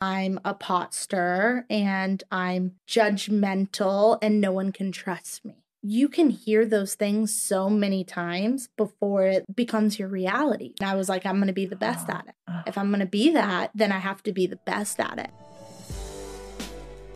I'm a pot stirrer and I'm judgmental and no one can trust me. You can hear those things so many times before it becomes your reality. And I was like, I'm going to be the best at it. If I'm going to be that, then I have to be the best at it.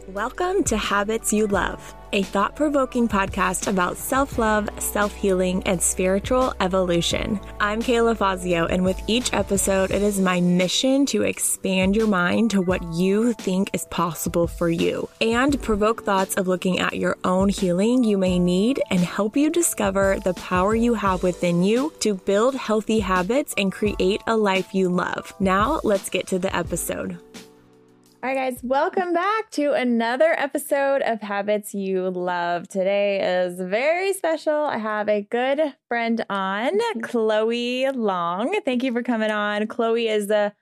Welcome to Habits You Love, a thought provoking podcast about self love, self healing, and spiritual evolution. I'm Kayla Fazio, and with each episode, it is my mission to expand your mind to what you think is possible for you and provoke thoughts of looking at your own healing you may need and help you discover the power you have within you to build healthy habits and create a life you love. Now, let's get to the episode. All right, guys, welcome back to another episode of Habits You Love. Today is very special. I have a good friend on, Chloe Long. Thank you for coming on. Chloe is the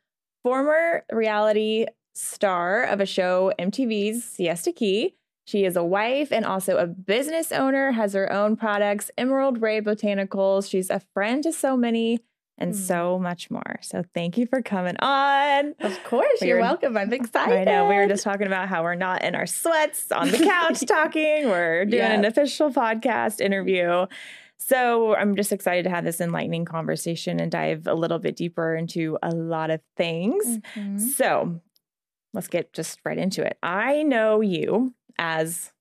former reality star of a show, MTV's Siesta Key. She is a wife and also a business owner, has her own products, Emerald Ray Botanicals. She's a friend to so many and mm. so much more. So thank you for coming on. Of course, we you're were, welcome. I'm excited. I know. We were just talking about how we're not in our sweats on the couch talking. We're doing an official podcast interview. So I'm just excited to have this enlightening conversation and dive a little bit deeper into a lot of things. Mm-hmm. So let's get just right into it. I know you as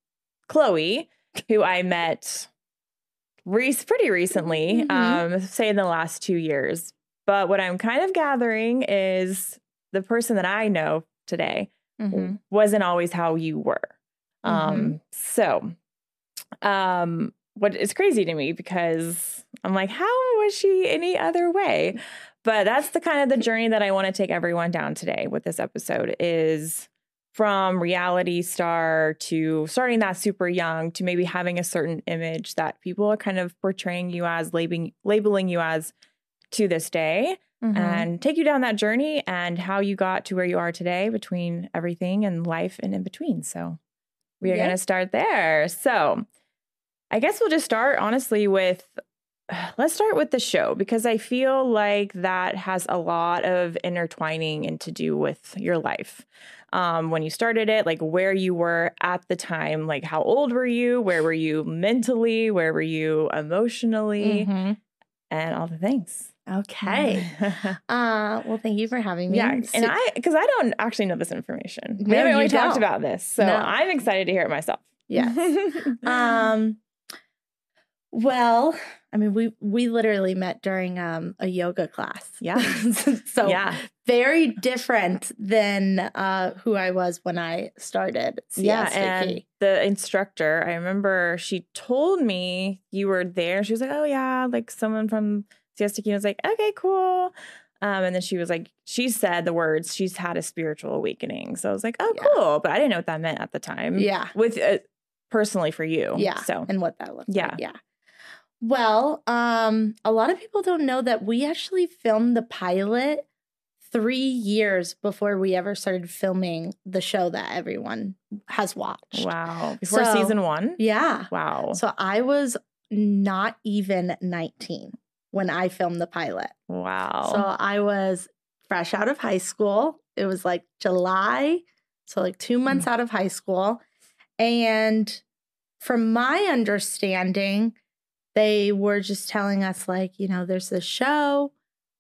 Chloe, who I met re- pretty recently, mm-hmm. um, say in the last two years. But what I'm kind of gathering is the person that I know today mm-hmm. wasn't always how you were. Um, mm-hmm. so, um, what is crazy to me because I'm like, how was she any other way? But that's the kind of the journey that I want to take everyone down today with this episode is from reality star to starting that super young to maybe having a certain image that people are kind of portraying you as labeling labeling you as to this day mm-hmm. and take you down that journey and how you got to where you are today between everything and life and in between. So we are going to start there. So i guess we'll just start honestly with let's start with the show because I feel like that has a lot of intertwining and to do with your life um, when you started it, like where you were at the time, like how old were you, where were you mentally, where were you emotionally, mm-hmm. and all the things. Okay. uh, well, thank you for having me. Yeah, and I because I don't actually know this information. We haven't really talked about this, so no. I'm excited to hear it myself. Yes. um. Well, I mean, we we literally met during um, a yoga class. Yeah. so yeah. very different than uh, who I was when I started. yeah, and the instructor, I remember she told me you were there. She was like, "Oh yeah, like someone from Siesta I was like, "Okay, cool." Um, and then she was like, she said the words, "She's had a spiritual awakening." So I was like, "Oh, yeah. cool," but I didn't know what that meant at the time. Yeah, with uh, personally for you. Yeah. So and what that looked yeah. like. Yeah. Well, um, a lot of people don't know that we actually filmed the pilot three years before we ever started filming the show that everyone has watched. Wow. Before so, season one? Yeah. Wow. So I was not even 19 when I filmed the pilot. Wow. So I was fresh out of high school. It was like July. So, like two months mm. out of high school. And from my understanding, they were just telling us like you know there's this show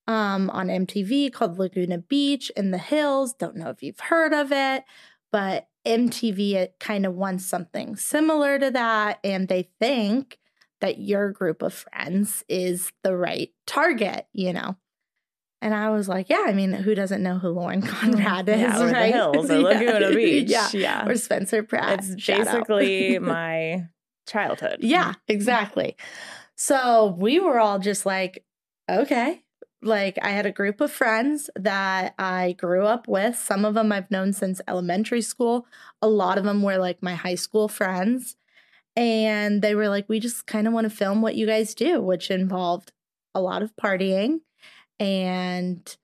um, on mtv called laguna beach in the hills don't know if you've heard of it but mtv it kind of wants something similar to that and they think that your group of friends is the right target you know and I was like, yeah, I mean, who doesn't know who Lauren Conrad is, yeah, right? The hills, or Laguna Beach, yeah. yeah, or Spencer Pratt. It's basically my childhood. Yeah, exactly. So we were all just like, okay. Like I had a group of friends that I grew up with. Some of them I've known since elementary school. A lot of them were like my high school friends. And they were like, we just kind of want to film what you guys do, which involved a lot of partying and,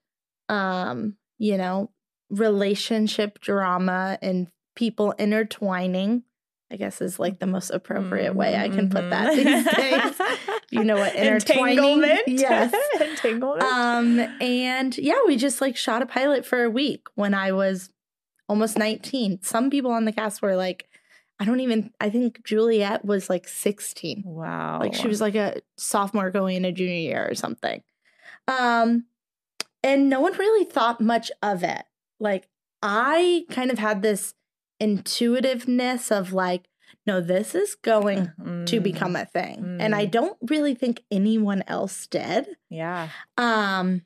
um, you know, relationship drama and people intertwining I guess is like the most appropriate way I can put that mm-hmm. these days. you know what intertwining? Entanglement. Yes. Entanglement. Um, and yeah, we just like shot a pilot for a week when I was almost 19. Some people on the cast were like, I don't even, I think Juliet was like 16. Wow. Like she was like a sophomore going into junior year or something. Um, and no one really thought much of it. Like I kind of had this intuitiveness of like, no, this is going Mm, to become a thing. And I Mm. don't really think anyone else did. Yeah. Um,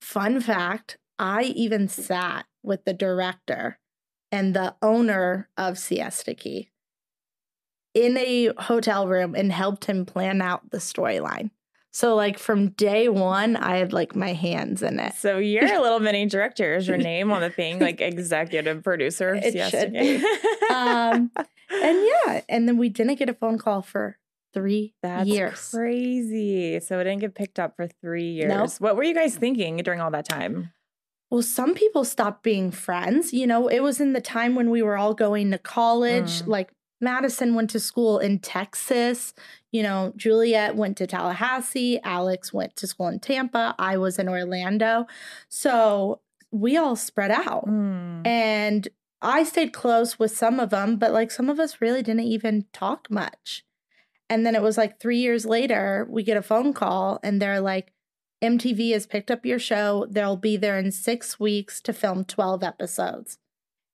fun fact I even sat with the director and the owner of Siesta Key in a hotel room and helped him plan out the storyline. So, like, from day one, I had like my hands in it. So you're a little mini director. Is your name on the thing like executive producer? It should Key? Um, and yeah, and then we didn't get a phone call for three That's years. crazy. So it didn't get picked up for three years. Nope. What were you guys thinking during all that time? Well, some people stopped being friends. You know, it was in the time when we were all going to college. Mm. Like Madison went to school in Texas. You know, Juliet went to Tallahassee. Alex went to school in Tampa. I was in Orlando. So we all spread out. Mm. And I stayed close with some of them, but like some of us really didn't even talk much. And then it was like three years later, we get a phone call and they're like, MTV has picked up your show. They'll be there in six weeks to film 12 episodes.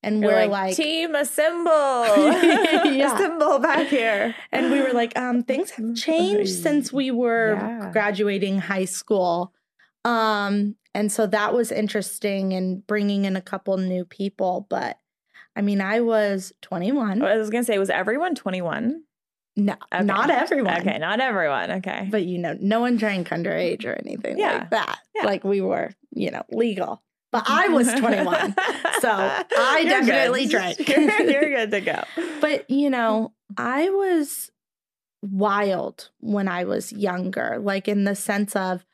And You're we're like, like, team assemble. Yeah. Assemble back here. and we were like, um, things have changed since we were Yeah. graduating high school. Um, and so that was interesting and bringing in a couple new people. But I mean, I was 21. I was gonna say, was everyone 21? No, Okay. not everyone. Okay, not everyone. Okay. But you know, no one drank underage or anything Yeah. like that. Yeah. Like we were, you know, legal. But I was 21. So I You're good. definitely drank. You're, you're good to go. But you know, I was wild when I was younger, like in the sense of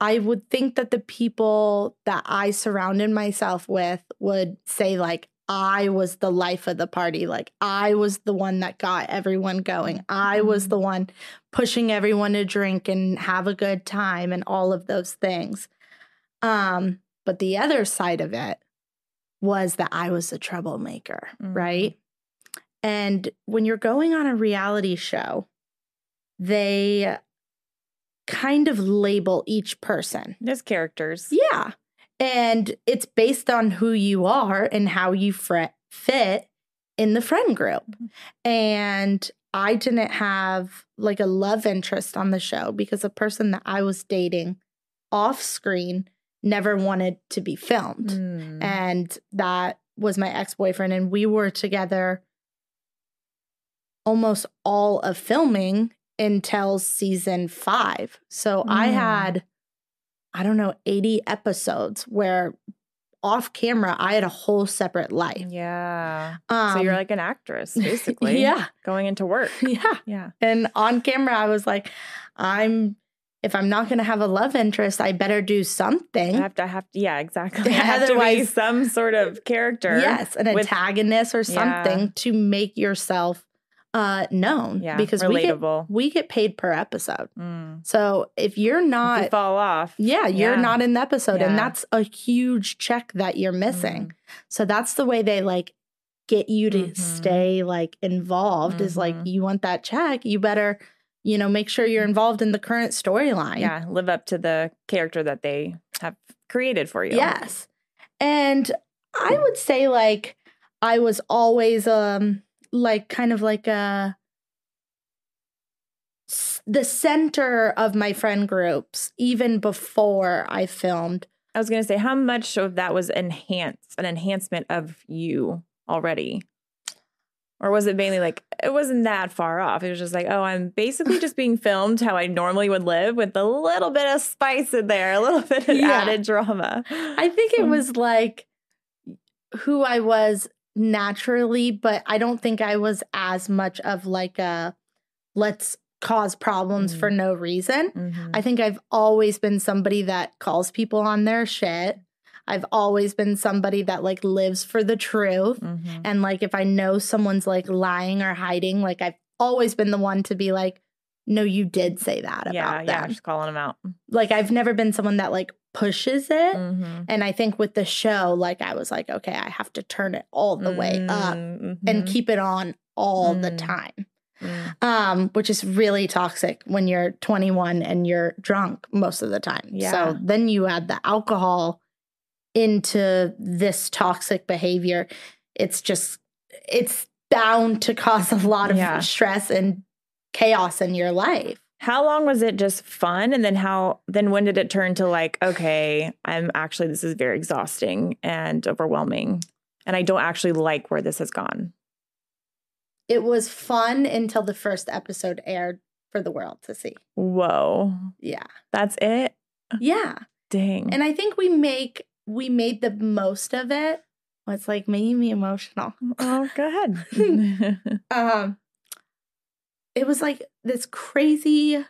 I would think that the people that I surrounded myself with would say, like, I was the life of the party. Like, I was the one that got everyone going. I was the one pushing everyone to drink and have a good time and all of those things. Um, but the other side of it was that I was a troublemaker, Mhm. right? And when you're going on a reality show, they kind of label each person. as characters. Yeah. And it's based on who you are and how you fit in the friend group. And I didn't have like a love interest on the show because the person that I was dating off screen never wanted to be filmed. Mm. And that was my ex boyfriend. And we were together almost all of filming until season five. So I Mm. had, I don't know, 80 episodes where off camera, I had a whole separate life. Yeah. Um, so you're like an actress, basically. yeah. Going into work. Yeah. Yeah. And on camera, I was like, I'm, if I'm not going to have a love interest, I better do something. I have to I have to, yeah, exactly. I have to be Otherwise- some sort of character. Yes, an with- antagonist or Yeah. something to make yourself uh known Yeah. because we get we get paid per episode. Mm. So if you're If you not fall off. yeah, you're Yeah. not in the episode and that's a huge check that you're missing. Mm. So that's the way they like get you to Mhm. stay like involved is like Mhm. you want that check, you better you know make sure you're involved in the current storyline. Yeah. Live up to the character that they have created for you. Yes. And I would say like I was always um like kind of like a the center of my friend groups even before I filmed. I was gonna say, how much of that was enhanced, an enhancement of you already? Or was it mainly like it wasn't that far off? It was just like, oh, I'm basically just being filmed how I normally would live with a little bit of spice in there, a little bit of Yeah. added drama. I think it Um, was like who I was naturally, but I don't think I was as much of like a let's cause problems Mm. for no reason. Mhm. I think I've always been somebody that calls people on their shit. I've always been somebody that like lives for the truth. Mhm. And like if I know someone's like lying or hiding, like I've always been the one to be like, no, you did say that about Yeah, yeah, them. just calling them out. Like I've never been someone that like pushes it. Mm-hmm. And I think with the show, like I was like, okay, I have to turn it all the way up mm-hmm. and keep it on all the mm. time. Mm. Um, which is really toxic when you're 21 and you're drunk most of the time. Yeah. So then you add the alcohol into this toxic behavior. It's just, it's bound to cause a lot of yeah. stress and chaos in your life. How long was it just fun? And then how, then when did it turn to like, okay, I'm actually, this is very exhausting and overwhelming. And I don't actually like where this has gone. It was fun until the first episode aired for the world to see. Whoa. Yeah. That's it? Yeah. Dang. And I think we make we made the most of it. It's like making me emotional. Oh, go ahead. um it was like this crazy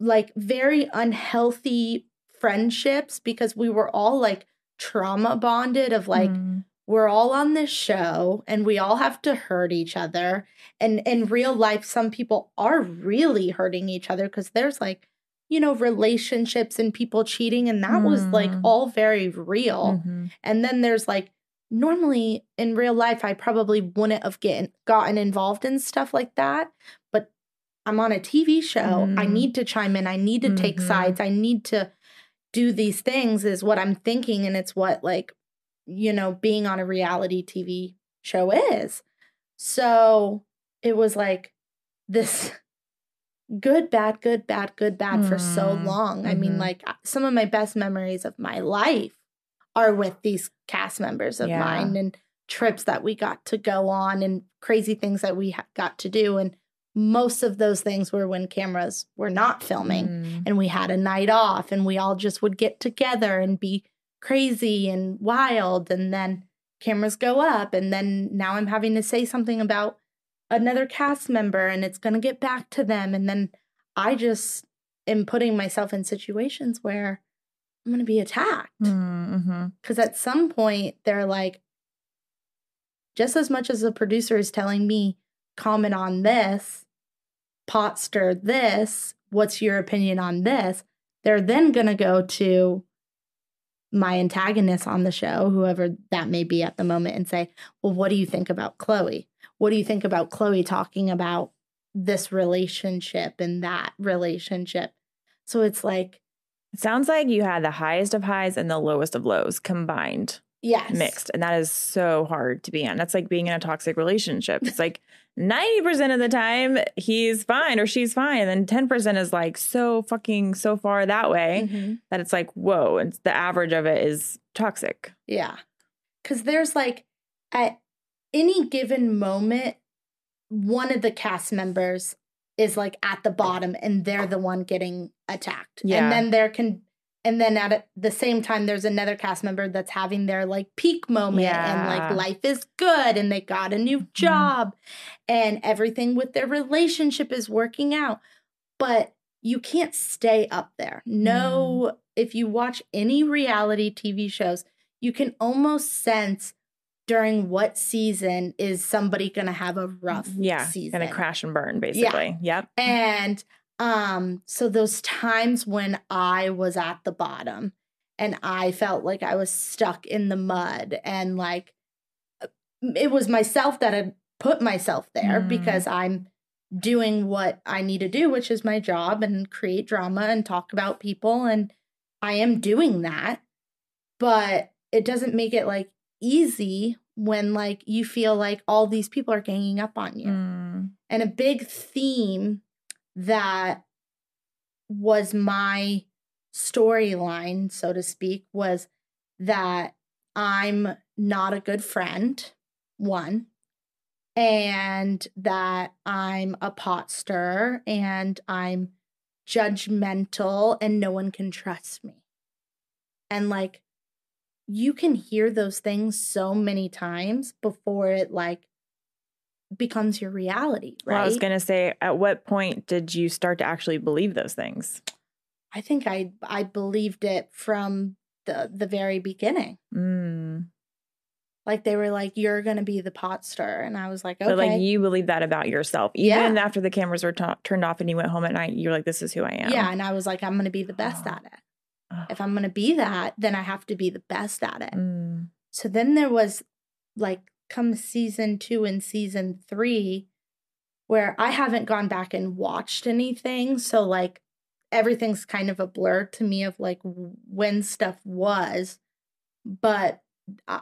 like very unhealthy friendships because we were all like trauma bonded of like mm we're all on this show and we all have to hurt each other. And in real life, some people are really hurting each other because there's like, you know, relationships and people cheating, and that mm. was like mm. all very real. Mm-hmm. And then there's like, normally in real life, I probably wouldn't have get, gotten involved in stuff like that. But I'm on a TV show. Mm. I need to chime in. I need to mm-hmm. take sides. I need to do these things, is what I'm thinking. And it's what like you know, being on a reality TV show is. So it was like this good, bad, good, bad, good, bad mm. for so mm-hmm. long. Mm-hmm. I mean, mm-hmm. like some of my best memories of my life are with these cast members of yeah. mine and trips that we got to go on and crazy things that we got to do. And most of those things were when cameras were not filming mm. and we had a night off and we all just would get together and be crazy and wild and then cameras go up and then now I'm having to say something about another cast member and it's going to get back to them and then I just am putting myself in situations where I'm going to be attacked. Mm-hmm. Cuz at some point they're like just as much as the producer is telling me comment on this, pot stir this, what's your opinion on this? They're then going to go to my antagonist on the show, whoever that may be at the moment, and say, Well, what do you think about Chloe? What do you think about Chloe talking about this relationship and that relationship? So it's like, it sounds like you had the highest of highs and the lowest of lows combined. Yes. Mixed. And that is so hard to be in. That's like being in a toxic relationship. It's like 90% of the time he's fine or she's fine. And then 10% is like so fucking so far that way mm-hmm. that it's like, whoa. And the average of it is toxic. Yeah. Cause there's like at any given moment, one of the cast members is like at the bottom and they're the one getting attacked. Yeah. And then there can and then at the same time there's another cast member that's having their like peak moment yeah. and like life is good and they got a new mm-hmm. job mm-hmm. and everything with their relationship is working out but you can't stay up there no mm. if you watch any reality tv shows you can almost sense during what season is somebody going to have a rough season? yeah season to crash and burn basically yeah. yep and um, so those times when I was at the bottom and I felt like I was stuck in the mud and like uh, it was myself that had put myself there mm. because I'm doing what I need to do, which is my job and create drama and talk about people. And I am doing that. But it doesn't make it like easy when like you feel like all these people are ganging up on you. Mm. And a big theme that was my storyline, so to speak, was that I'm not a good friend, one, and that I'm a pot stirrer and I'm judgmental and no one can trust me. And like, you can hear those things so many times before it like becomes your reality, right? Well, I was going to say, at what point did you start to actually believe those things? I think I I believed it from the the very beginning. Mm. Like they were like, "You're gonna be the pot stir," and I was like, "Okay." But like you believe that about yourself, Yeah. even after the cameras were t- turned off and you went home at night. You're like, "This is who I am." yeah, and I was like, "I'm gonna be the best Oh. at it. Ugh. If I'm gonna be that, then I have to be the best at it." Mm. So then there was like come season two and season three where I haven't gone back and watched anything. So like everything's kind of a blur to me of like when stuff was. But I,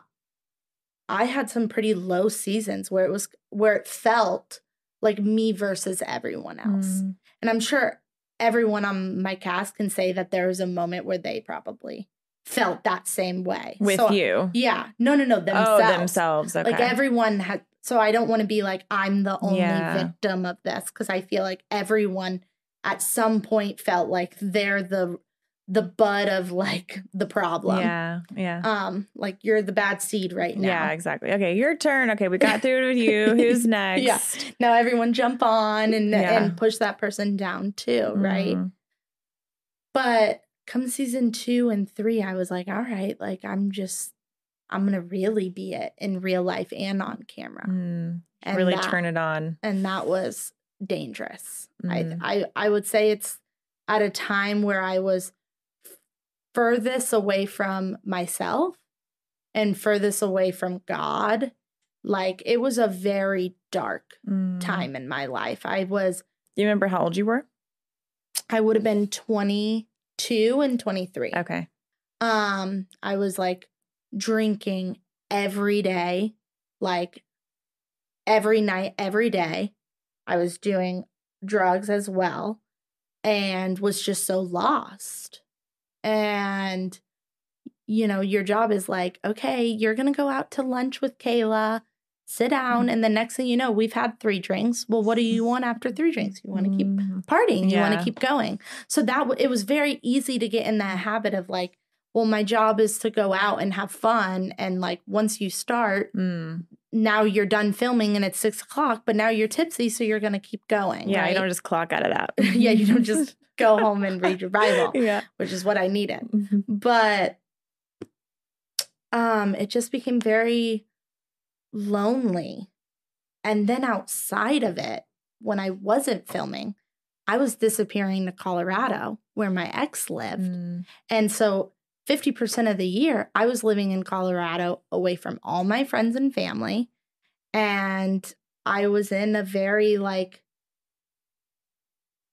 I had some pretty low seasons where it was where it felt like me versus everyone else. Mm. And I'm sure everyone on my cast can say that there was a moment where they probably felt that same way. with So- you. yeah. No, no, no. Themselves. Oh, themselves. Okay. Like everyone had. So I don't want to be like, I'm the only Yeah. victim of this because I feel like everyone at some point felt like they're the the butt of like the problem. yeah, yeah. Um, like you're the bad seed right now. Yeah, exactly. Okay, your turn. Okay, we got through it with you. Who's next? Yeah. Now everyone jump on and Yeah. and push that person down too, right? Mm. But come season two and three, I was like, all right, like I'm just I'm gonna really be it in real life and on camera. Mm. And Really that, turn it on. and that was dangerous. Mm. I I I would say it's at a time where I was furthest away from myself and furthest away from God. Like it was a very dark Mm. time in my life. I was Do you remember how old you were? I would have been 22 and 23. Okay. Um, I was like drinking every day, like every night, every day. I was doing drugs as well and was just so lost. And, you know, your job is like, okay, you're going to go out to lunch with Kayla, sit down. And the next thing you know, we've had three drinks. Well, what do you want after three drinks? You want to keep Mm. partying. You want to keep going. So that it was very easy to get in that habit of like, well, my job is to go out and have fun. And like once you start, Mm. Now you're done filming and it's six o'clock, but now you're tipsy, so you're gonna keep going. Yeah, right? you don't just clock out of that. yeah, you don't just go home and read your Bible, yeah. which is what I needed. But um, it just became very lonely. And then outside of it, when I wasn't filming, I was disappearing to Colorado where my ex lived. Mm. And so 50% of the year, I was living in Colorado away from all my friends and family. And I was in a very like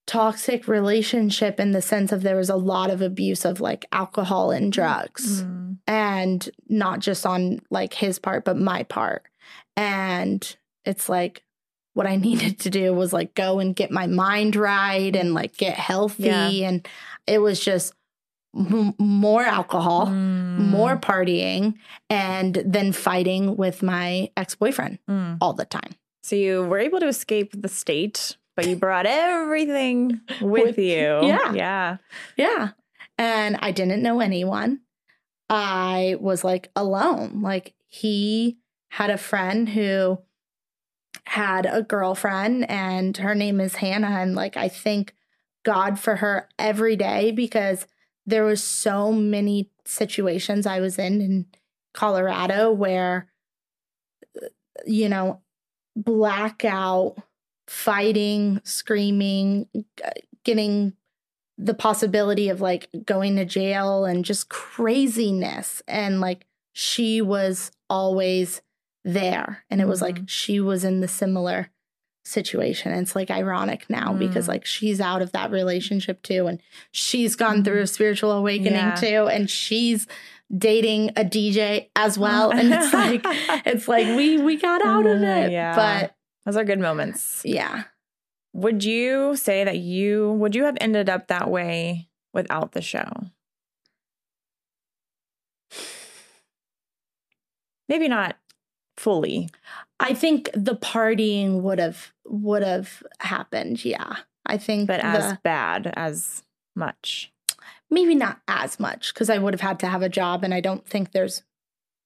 toxic relationship in the sense of there was a lot of abuse of like alcohol and drugs Mm. and not just on like his part but my part and it's like what i needed to do was like go and get my mind right and like get healthy Yeah. and it was just m- more alcohol Mm. more partying and then fighting with my ex-boyfriend Mm. all the time So you were able to escape the state, but you brought everything with, With- you. yeah. Yeah. Yeah. And I didn't know anyone. I was like alone. Like he had a friend who had a girlfriend and her name is Hannah and like I thank God for her every day because there was so many situations I was in in Colorado where you know blackout fighting screaming getting the possibility of like going to jail and just craziness. And like she was always there. And it was like Mhm. she was in the similar situation. And it's like ironic now because Mm. like she's out of that relationship too. And she's gone through a spiritual awakening Yeah. too. And she's dating a DJ as well. And it's like, it's like we we got out of it. yeah. But Those are good moments. yeah. Would you say that you would you have ended up that way without the show? Maybe not fully. I think the partying would have would have happened. Yeah, I think, but the- as bad as much. maybe not as much because I would have had to have a job, and I don't think there's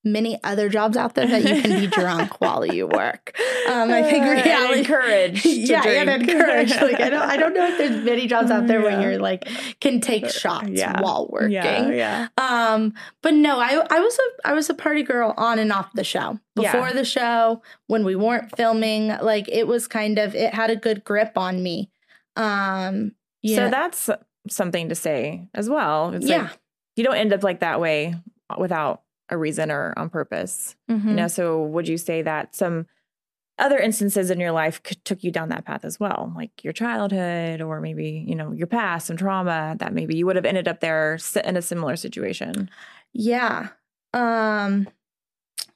many other jobs out there that you can be drunk while you work. Um, I think And reality. encouraged. to yeah, and drink. encouraged. Like I don't, I don't know if there's many jobs out there Yeah. where you're like can take shots Yeah. while working. Yeah, yeah. Um, but no, I I was a I was a party girl on and off the show. Yeah. Before the show, when we weren't filming, like it was kind of it had a good grip on me. Um, So that's something to say as well. It's yeah. like you don't end up like that way without a reason or on purpose. Mhm. You know, so would you say that some other instances in your life c- took you down that path as well, like your childhood or maybe, you know, your past, some trauma that maybe you would have ended up there in a similar situation? Yeah. Um,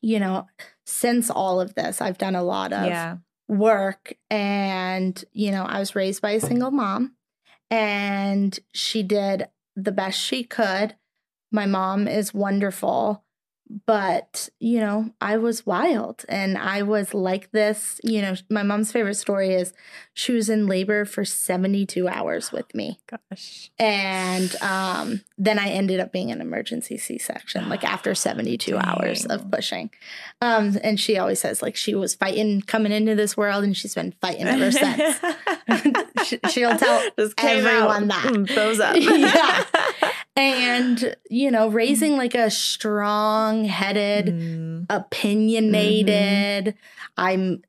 you know, since all of this, I've done a lot of yeah. work and, you know, I was raised by a single mom and she did the best she could. My mom is wonderful, but, you know, I was wild and I was like this. You know, my mom's favorite story is she was in labor for 72 hours with me. Gosh. And um, then I ended up being an emergency C section, like after 72 hours of pushing. Um, and she always says, like, she was fighting coming into this world and she's been fighting ever since. She- she'll tell everyone that. Mm, Bows up. Yeah. and, you know, raising like a strong headed, Mm. opinionated, I'm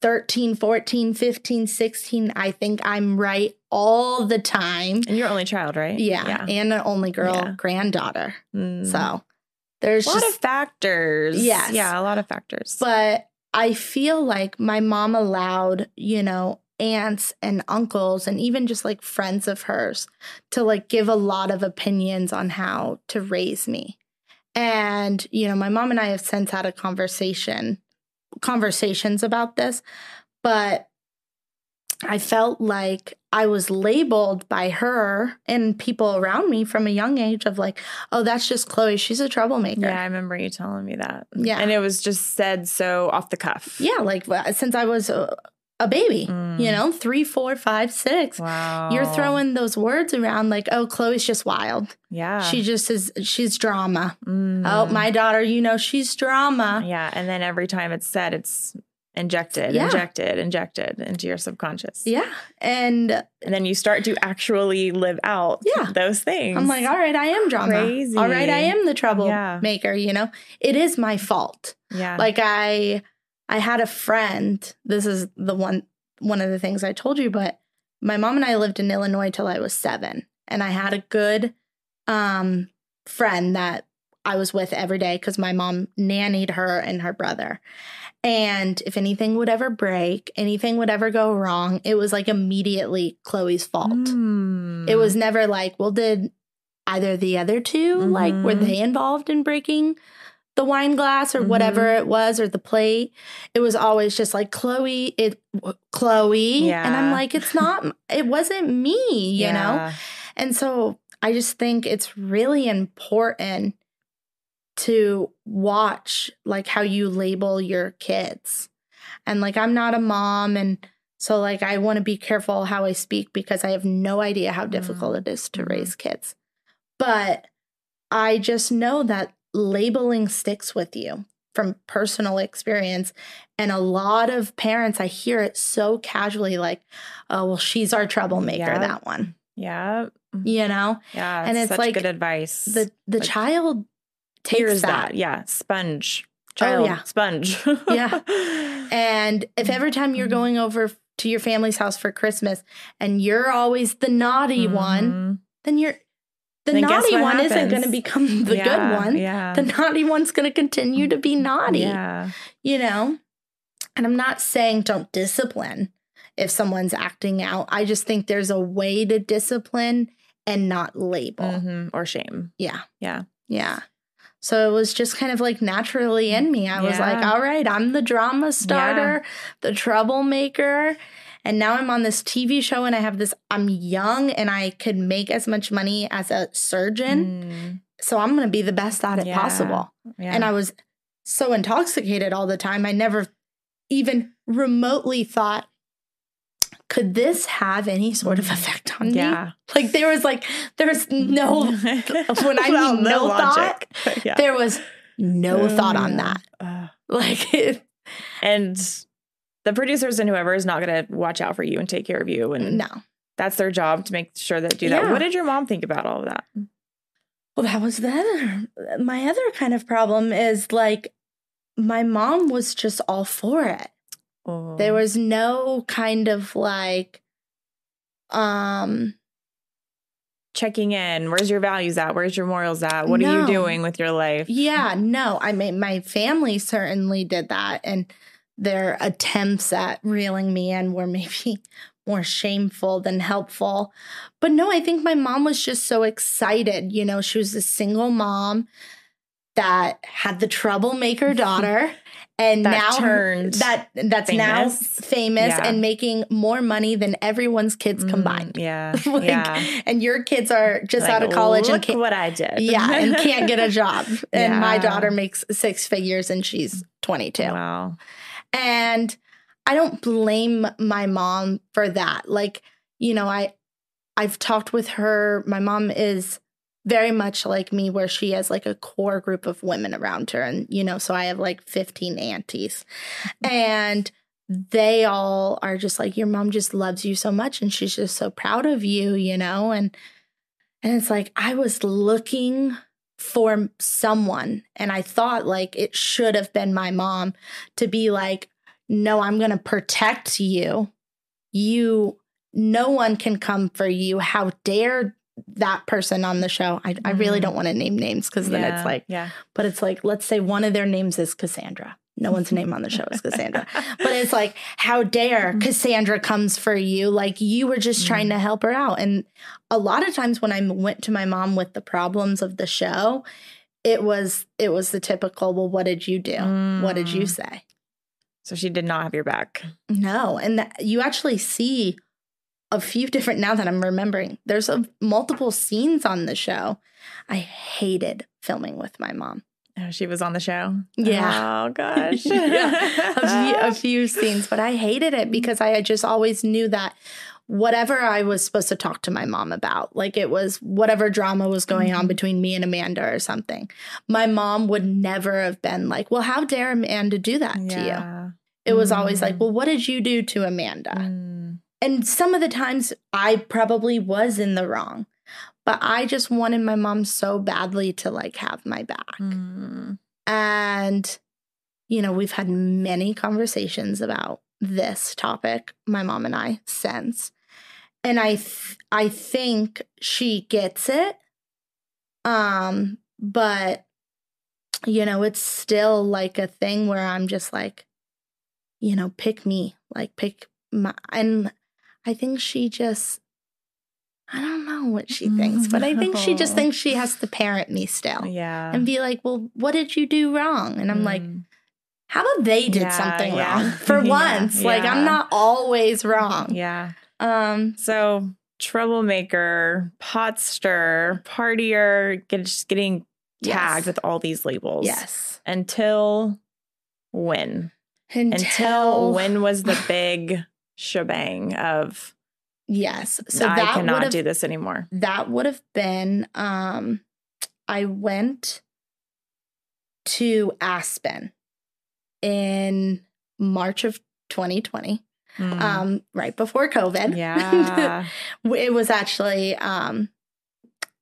13, 14, 15, 16. I think I'm right all the time. And you're only child, right? Yeah, and an only girl Yeah. granddaughter. Mm. So there's a lot just, of factors. Yes. Yeah, a lot of factors. but I feel like my mom allowed, you know, aunts and uncles and even just like friends of hers to like give a lot of opinions on how to raise me. And, you know, my mom and I have since had a conversation, conversations about this, but I felt like I was labeled by her and people around me from a young age of like, oh, that's just Chloe. She's a troublemaker. yeah, I remember you telling me that. Yeah. And it was just said so off the cuff. Yeah, like uh, since I was a, baby, Mm. you know, three, four, five, six. Wow. You're throwing those words around like, oh, Chloe's just wild. Yeah. She just is, she's drama. Mm. Oh, my daughter, you know, she's drama. Yeah. And then every time it's said, it's injected, Yeah. injected, injected into your subconscious. Yeah. And And then you start to actually live out Yeah. those things. I'm like, all right, I am drama. Crazy. All right, I am the Yeah. troublemaker, you know? It is my fault. yeah. Like I I had a friend. This is the one one of the things I told you, but my mom and I lived in Illinois till I was 7 and I had a good um friend that I was with every day cuz my mom nannied her and her brother. And if anything would ever break, anything would ever go wrong, it was like immediately Chloe's fault. Mm. It was never like, well, did either the other 2 like were Mhm. they involved in breaking the wine glass or whatever Mhm. it was or the plate? It was always just like Chloe, it Chloe, and I'm like, it's not, it wasn't me, you know. And so I just think it's really important to watch like how you label your kids. And like I'm not a mom and so like I want to be careful how I speak because I have no idea how difficult it is to Mhm. raise kids. But I just know that labeling sticks with you from personal experience. And a lot of parents, I hear it so casually like, oh, well, she's our troublemaker, Yeah. that one, Yeah. you know? Yeah. And it's such like good advice. The, the Like, child takes that. that. Yeah. Sponge. Oh, Child yeah. sponge. Yeah. And if every time you're Mhm. going over to your family's house for Christmas and you're always the naughty one, Mhm. then you're the naughty one isn't going to become the Yeah, good one. Yeah. The naughty one's going to continue to be naughty, Yeah. you know? And I'm not saying don't discipline if someone's acting out. I just think there's a way to discipline and not label. Mhm. Or shame. Yeah. Yeah. Yeah. So it was just kind of like naturally in me. I was like, all right, I'm the drama starter, the troublemaker. And now I'm on this TV show and I have this, I'm young and I could make as much money as a surgeon. Mm. So I'm going to be the best at it Yeah. possible. Yeah. And I was so intoxicated all the time. I never even remotely thought, could this have any sort of effect on me? yeah. Like there was like, there was no, when I Well, mean no logic. yeah. there was no Oh, thought on that. Uh, Like, it, and the producers and whoever is not going to watch out for you and take care of you. And no. that's their job to make sure that do that. Yeah. What did your mom think about all of that? Well, that was the other. My other kind of problem is like, my mom was just all for it. Oh. There was no kind of like, um, checking in. Where's your values at? Where's your morals at? What are you doing with your life? Yeah, no. I mean, my family certainly did that, and their attempts at reeling me in were maybe more shameful than helpful. But no, I think my mom was just so excited. You know, she was a single mom that had the troublemaker daughter. And That now turned that that's now famous. famous Yeah. and making more money than everyone's kids Mm, combined. yeah. Like, yeah. And your kids are just Like, out of college and Look can't, what I did. yeah, and can't get a job. And my daughter makes six figures and she's 22. Wow. And I don't blame my mom for that. Like, you know, I I've talked with her. My mom is very much like me where she has like a core group of women around her and you know, so I have like 15 aunties. And they all are just like your mom just loves you so much and she's just so proud of you, you know, and and it's like I was looking for someone and I thought like it should have been my mom to be like no, I'm going to protect you. You no one can come for you. How dare that person on the show? I, I really Mhm. don't want to name names because then Yeah, it's like, yeah. but it's like, let's say one of their names is Cassandra. No one's name on the show is Cassandra. But it's like, how dare Mm-hmm. Cassandra comes for you? Like you were just trying to help her out. And a lot of times when I went to my mom with the problems of the show, it was it was the typical, well, what did you do? What did you Mm. say? So she did not have your back. No, and that, you actually see a few different now that I'm remembering. There's a multiple scenes on the show. I hated filming with my mom. Oh, she was on the show. Yeah. Oh gosh. yeah, a few, a few scenes, but I hated it because I just always knew that whatever I was supposed to talk to my mom about, like it was whatever drama was going on Mhm. between me and Amanda or something, my mom would never have been like, "Well, how dare Amanda do that to you?" It was always like, Mm. "Well, what did you do to Amanda?" Mm. And some of the times I probably was in the wrong, but I just wanted my mom so badly to like have my back. Mm. And, you know, we've had many conversations about this topic, my mom and I, since. And I th- I think she gets it. Um, but you know, it's still like a thing where I'm just like, you know, pick me, like pick my and I think she just I don't know what she thinks, but I think she just Oh. thinks she has to parent me still Yeah. and be like, well, what did you do wrong? And I'm like, Mm. how about they did Yeah, something yeah. wrong for Yeah, once? Like. I'm not always wrong. Yeah. Um, So troublemaker, pot stir, partier, get, just getting tagged Yes. with all these labels. yes. Until when? Until, Until when was the big shebang of Yes. So I that cannot do this anymore? that would have been um I went to Aspen in March of 2020. Mm. Um, right before COVID. yeah. it was actually um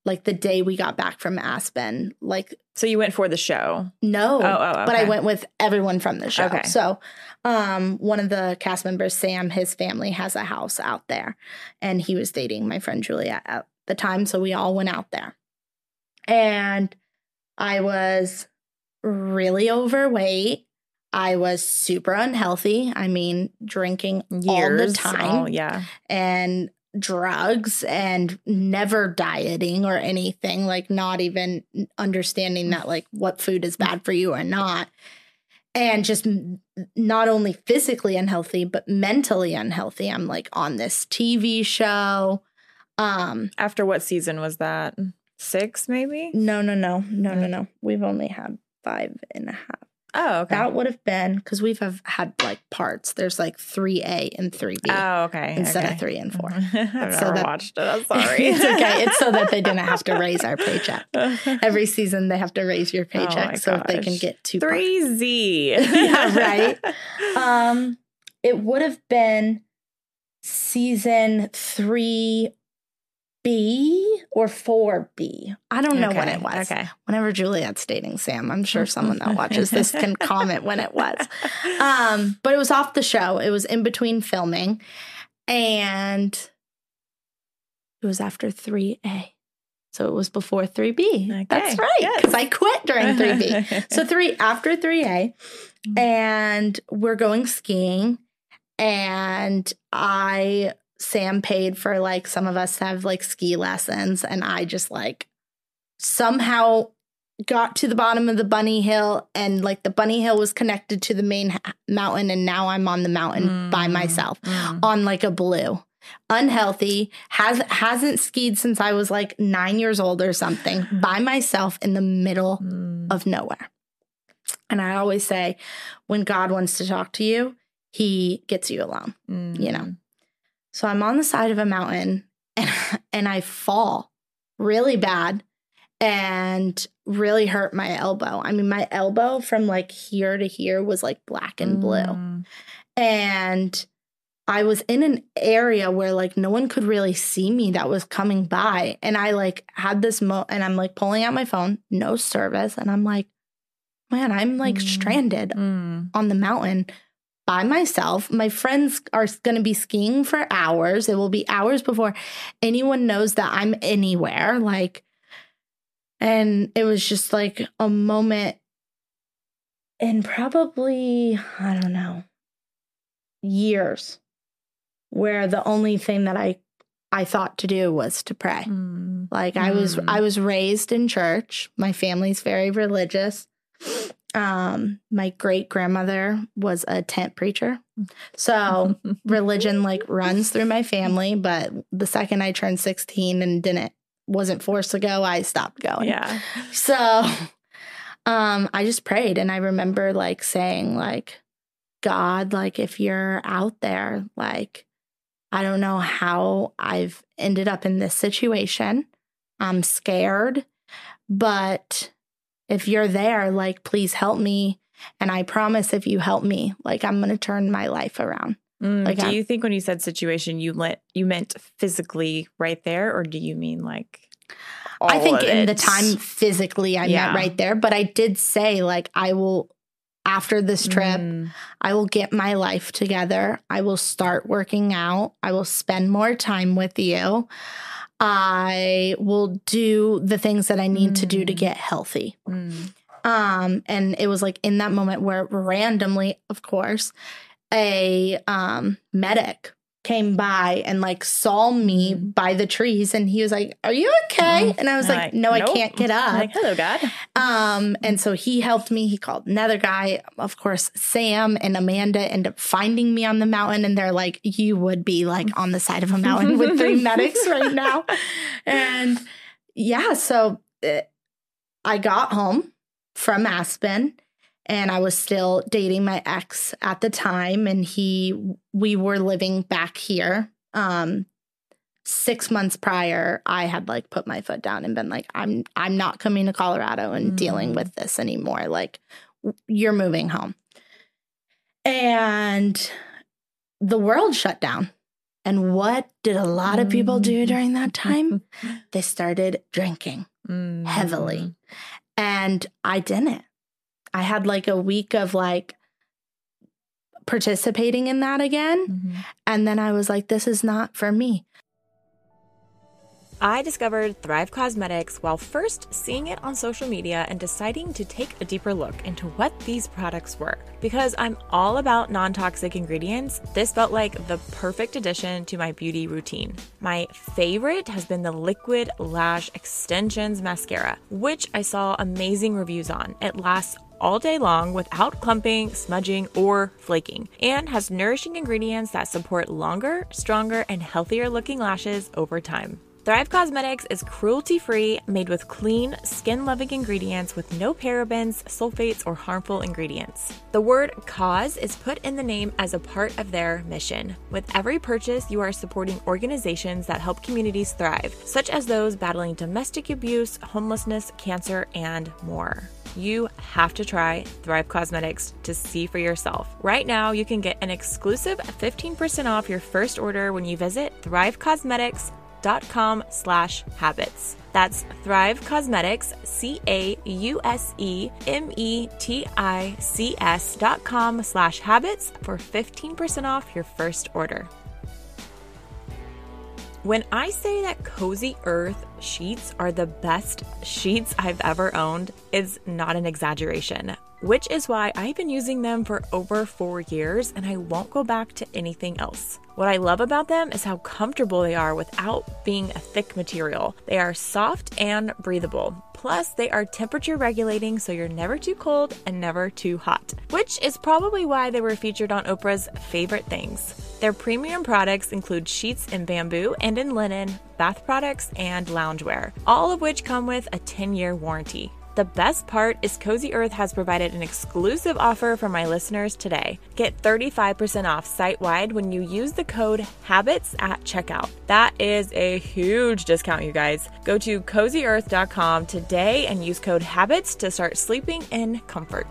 like the day we got back from Aspen. Like so you went for the show. no, Oh, oh, but I went with everyone from the show. Okay. So um one of the cast members, Sam, his family has a house out there, and he was dating my friend Juliet at the time, so we all went out there. And I was really overweight. I was super unhealthy. I mean, drinking all the time Oh, yeah. and drugs and never dieting or anything like not even understanding that like what food is bad for you or not. And just not only physically unhealthy but mentally unhealthy. I'm like on this tv show. Um After what season was that? Six, maybe? no no no. No no no. We've only had five and a half Oh, okay. That would have been because we've have had like parts. There's like 3A and 3B oh, okay. instead okay. of 3 and 4. I've so never that- watched it. I'm sorry. it's okay. It's so that they didn't have to raise our paycheck. Every season they have to raise your Oh paycheck so if they can get two parts. Three Z. Yeah, right. Um, it would have been season three B or four B. I don't know when it was. Okay. Whenever Juliet's dating Sam, I'm sure someone that watches this can comment when it was. Um, but it was off the show. It was in between filming, and it was after three A. So it was before three B. Okay, That's right, yes. because I quit during three B. So three after three A, Mm. and we're going skiing, and I Sam paid for like some of us to have like ski lessons, and I just like somehow got to the bottom of the bunny hill, and like the bunny hill was connected to the main ha- mountain, and now I'm on the mountain by Mm, myself mm. on like a blue. Unhealthy, has hasn't skied since I was like nine years old or something, by myself in the middle Mm. of nowhere. And I always say, when God wants to talk to you, he gets you alone. you know. So I'm on the side of a mountain and, and I fall really bad and really hurt my elbow. I mean, my elbow from like here to here was like black and blue. Mm. And I was in an area where like no one could really see me that was coming by. And I like had this mo and I'm like pulling out my phone, no service. And I'm like, man, I'm like Mm. stranded Mm. on the mountain by myself. My friends are going to be skiing for hours. It will be hours before anyone knows that I'm anywhere. Like, and it was just like a moment in probably, I don't know, years where the only thing that I I thought to do was to pray. Mm. Like I was Mm. I was raised in church. My family's very religious. Um my great grandmother was a tent preacher. So religion like runs through my family, but the second I turned 16 and didn't wasn't forced to go, I stopped going. yeah. So um I just prayed and I remember like saying like God like if you're out there like I don't know how I've ended up in this situation. I'm scared, but if you're there like please help me and I promise if you help me like I'm going to turn my life around. Mm, Like, do I'm- you think when you said situation, you let you meant physically right there, or do you mean like? I think in the time physically I Yeah. meant right there, but I did say like I will after this trip Mm, I will get my life together. I will start working out. I will spend more time with you. I will do the things that I need to do to Mm. get healthy. mm, Um and it was like in that moment where randomly, of course, a um medic came by and like saw me Mm. by the trees and he was like, "Are you okay?" Mm. And I was like, "No, I "Nope." can't get up." like hello, God. Um, and so he helped me. He called another guy. Of course, Sam and Amanda end up finding me on the mountain, and they're like, "You would be like on the side of a mountain with three medics right now." And yeah, so uh, I got home from Aspen, and I was still dating my ex at the time, and he we were living back here. Um, six months prior, I had like put my foot down and been like, I'm I'm not coming to Colorado and Mm. dealing with this anymore. Like, you're moving home. And the world shut down. And what did a lot of people do during that time? They started drinking Mm. heavily. And I didn't. I had like a week of like participating in that again. Mhm. And then I was like, this is not for me. I discovered Thrive Causemetics while first seeing it on social media and deciding to take a deeper look into what these products were. Because I'm all about non toxic ingredients, this felt like the perfect addition to my beauty routine. My favorite has been the Liquid Lash Extensions Mascara, which I saw amazing reviews on. It lasts all day long without clumping, smudging, or flaking, and has nourishing ingredients that support longer, stronger, and healthier looking lashes over time. Thrive Causemetics is cruelty free, made with clean, skin loving ingredients with no parabens, sulfates, or harmful ingredients. The word cause is put in the name as a part of their mission. With every purchase, you are supporting organizations that help communities thrive, such as those battling domestic abuse, homelessness, cancer, and more you have to try Thrive Causemetics to see for yourself. Right now, you can get an exclusive 15% off your first order when you visit thrivecausemetics.com slash habits. That's Thrive Causemetics, C-A-U-S-E-M-E-T-I-C-S dot com slash habits for 15% off your first order. When I say that Cozy Earth sheets are the best sheets I've ever owned, it's not an exaggeration, which is why I've been using them for over four years and I won't go back to anything else. What I love about them is how comfortable they are without being a thick material. They are soft and breathable. Plus, they are temperature regulating so you're never too cold and never too hot, which is probably why they were featured on Oprah's favorite things. Their premium products include sheets in bamboo and in linen, bath products, and loungewear, all of which come with a 10 year warranty. The best part is Cozy Earth has provided an exclusive offer for my listeners today. Get 35% off site wide when you use the code HABITS at checkout. That is a huge discount, you guys. Go to cozyearth.com today and use code HABITS to start sleeping in comfort.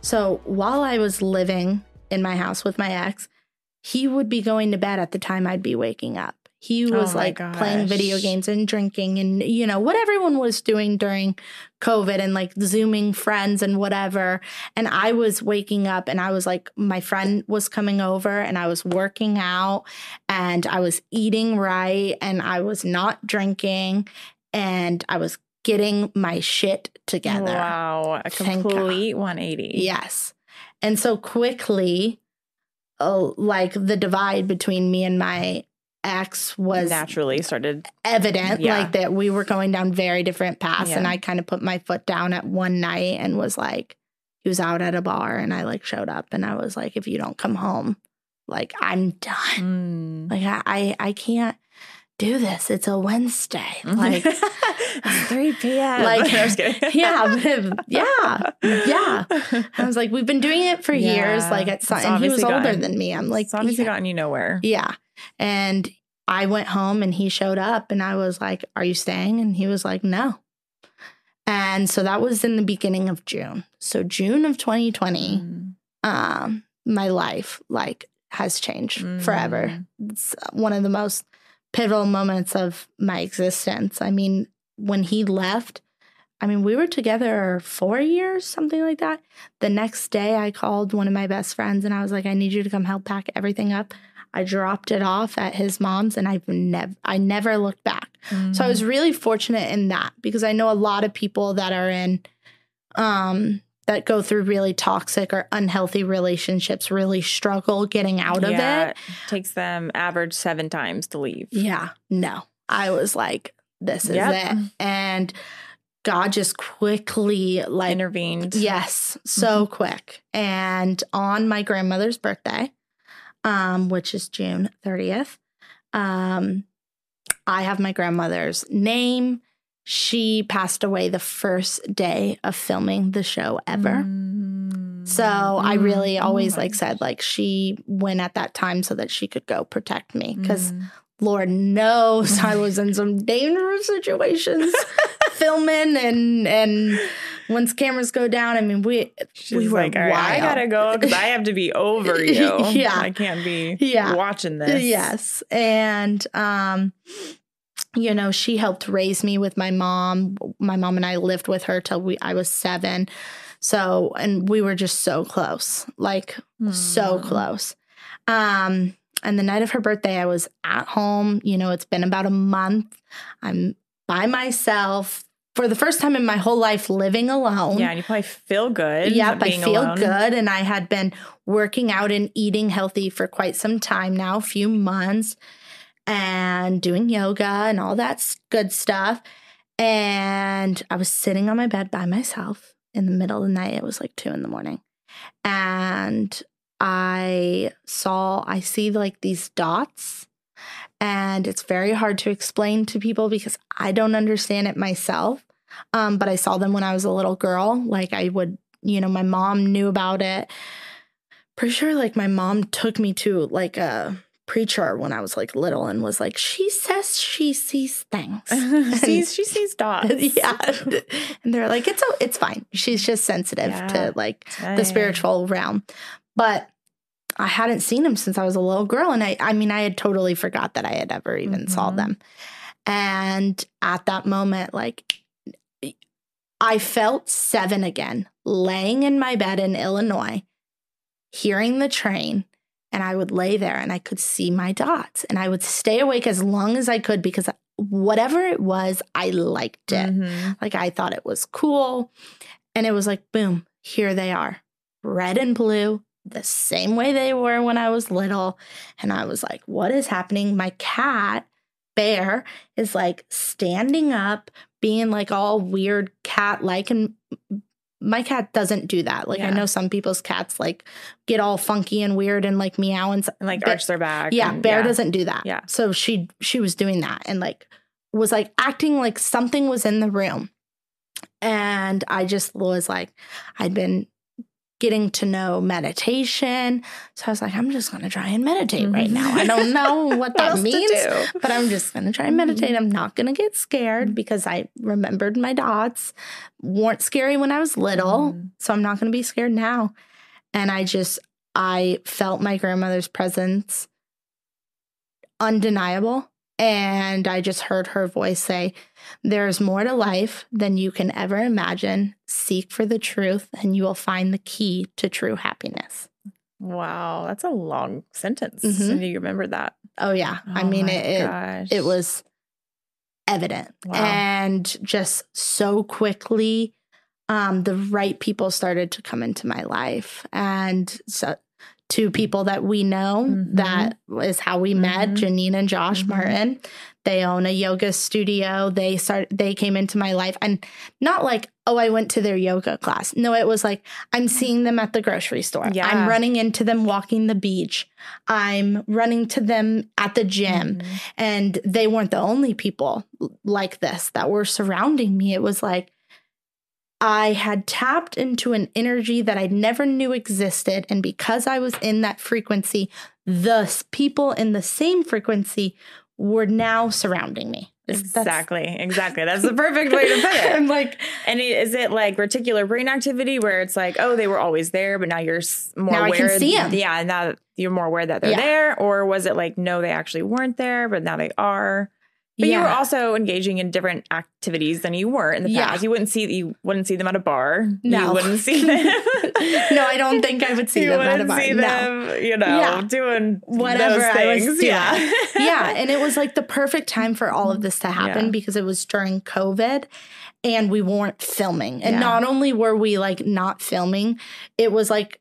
So while I was living in my house with my ex, he would be going to bed at the time I'd be waking up. He was Oh like playing video games and drinking and, you know, what everyone was doing during COVID and like Zooming friends and whatever. And I was waking up and I was like, my friend was coming over and I was working out and I was eating right and I was not drinking and I was getting my shit together. Wow, a complete 180. Yes. And so quickly, oh, like the divide between me and my ex was naturally started. evident, Yeah. like that we were going down very different paths. And I kind of put my foot down at one night and was like, he was out at a bar and I like showed up and I was like, if you don't come home, like I'm done. Mm. Like I, I, I can't do this. It's a Wednesday. Like, 3 p.m. Like, I'm just kidding. yeah, yeah, yeah. I was like, we've been doing it for years. Like at some, It's and he was older gotten- than me. I'm like, it's obviously yeah. gotten you nowhere. yeah. And I went home and he showed up and I was like, Are you staying? And he was like, No. And so that was in the beginning of June. So June of 2020, Mm. um, my life like has changed forever. Mm. It's one of the most pivotal moments of my existence. I mean, when he left, I mean, we were together four years, something like that. The next day, I called one of my best friends and I was like, I need you to come help pack everything up. I dropped it off at his mom's and I've never, I never looked back. So I was really fortunate in that because I know a lot of people that are in, um, that go through really toxic or unhealthy relationships really struggle getting out of yeah, it. takes them average seven times to leave. Yeah, no. I was like, this is Yep. it. And God just quickly, like, Intervened. yes, so quick. And on my grandmother's birthday, um, which is June 30th, um, I have my grandmother's name. She passed away the first day of filming the show ever. Mm. So I really Mm. always Oh like said like she went at that time so that she could go protect me because Mm. Lord knows I was in some dangerous situations filming and and once cameras go down, I mean we She's we were like, all right, I gotta go because I have to be over you. Yeah. I can't be Yeah. watching this. Yes. And um you know, she helped raise me with my mom. My mom and I lived with her till we I was 7. So, and we were just so close. Like so Mm. close. Um and the night of her birthday I was at home, you know, it's been about a month. I'm by myself for the first time in my whole life living alone. Yeah, and you probably feel good. Yep, I feel alone. good. And I had been working out and eating healthy for quite some time now, a few months, and doing yoga and all that good stuff. And I was sitting on my bed by myself in the middle of the night. It was like two in the morning. And I saw, I see like these dots And it's very hard to explain to people because I don't understand it myself. Um, but I saw them when I was a little girl. Like I would, you know, my mom knew about it. Pretty sure like my mom took me to like a preacher when I was like little and was like, she says she sees things. sees she sees dogs. yeah. And they're like, it's it's fine. She's just sensitive Yeah. to like the spiritual realm. But I hadn't seen him since I was a little girl. And I I mean, I had totally forgot that I had ever even saw Mhm. them. And at that moment, like I felt seven again, laying in my bed in Illinois, hearing the train, and I would lay there and I could see my dots. And I would stay awake as long as I could because whatever it was, I liked it. Mhm. Like I thought it was cool. And it was like, boom, here they are, red and blue, the same way they were when I was little. And I was like, what is happening? My cat, Bear, is like standing up, being like all weird cat like. And my cat doesn't do that. Like I know some people's cats like get all funky and weird and like meow and, And like But- arch their back. yeah, and- Bear doesn't do that. Yeah. So she she was doing that and like was like acting like something was in the room. And I just was like, I'd been getting to know meditation. So I was like, I'm just gonna try and meditate right Mhm. now. I don't know what What that to means. But I'm just gonna try and meditate. I'm not gonna get scared because I remembered my dots weren't scary when I was little. Mhm. So I'm not gonna be scared now. And I just I felt my grandmother's presence undeniable. And I just heard her voice say, There's more to life than you can ever imagine. Seek for the truth, and you will find the key to true happiness. Wow, that's a long sentence. Mhm. Do you remember that? Oh, yeah. I Oh mean, it, it, it was evident Wow. and just so quickly um the right people started to come into my life and so two people that we know Mhm. that is how we met Mhm. janine and josh Mhm. martin they own a yoga studio they start they came into my life and not like oh i went to their yoga class no it was like i'm seeing them at the grocery store Yeah. i'm running into them walking the beach i'm running to them at the gym Mhm. and they weren't the only people like this that were surrounding me. It was like I had tapped into an energy that I never knew existed. And because I was in that frequency, the people in the same frequency were now surrounding me. That's- Exactly, exactly. That's the perfect way to put it. I'm like, And is it like reticular brain activity where it's like, oh, they were always there, but now you're more Now I aware? can see 'em. Yeah, now you're more aware that they're Yeah. there. Or was it like, no, they actually weren't there, but now they are? But you were also engaging in different activities than you were in the past. Yeah. You wouldn't see you wouldn't see them at a bar. No. You wouldn't see them. no, I don't think I would see you them at a wouldn't bar. see No. them, you know, Yeah. doing Whatever I was things. doing. Yeah. yeah, and it was like the perfect time for all of this to happen Yeah. because it was during COVID and we weren't filming. And Yeah. not only were we like not filming, it was like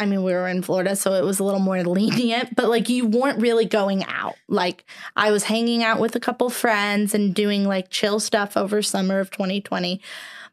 I mean, we were in Florida, so it was a little more lenient, but like you weren't really going out. Like I was hanging out with a couple friends and doing like chill stuff over summer of 2020.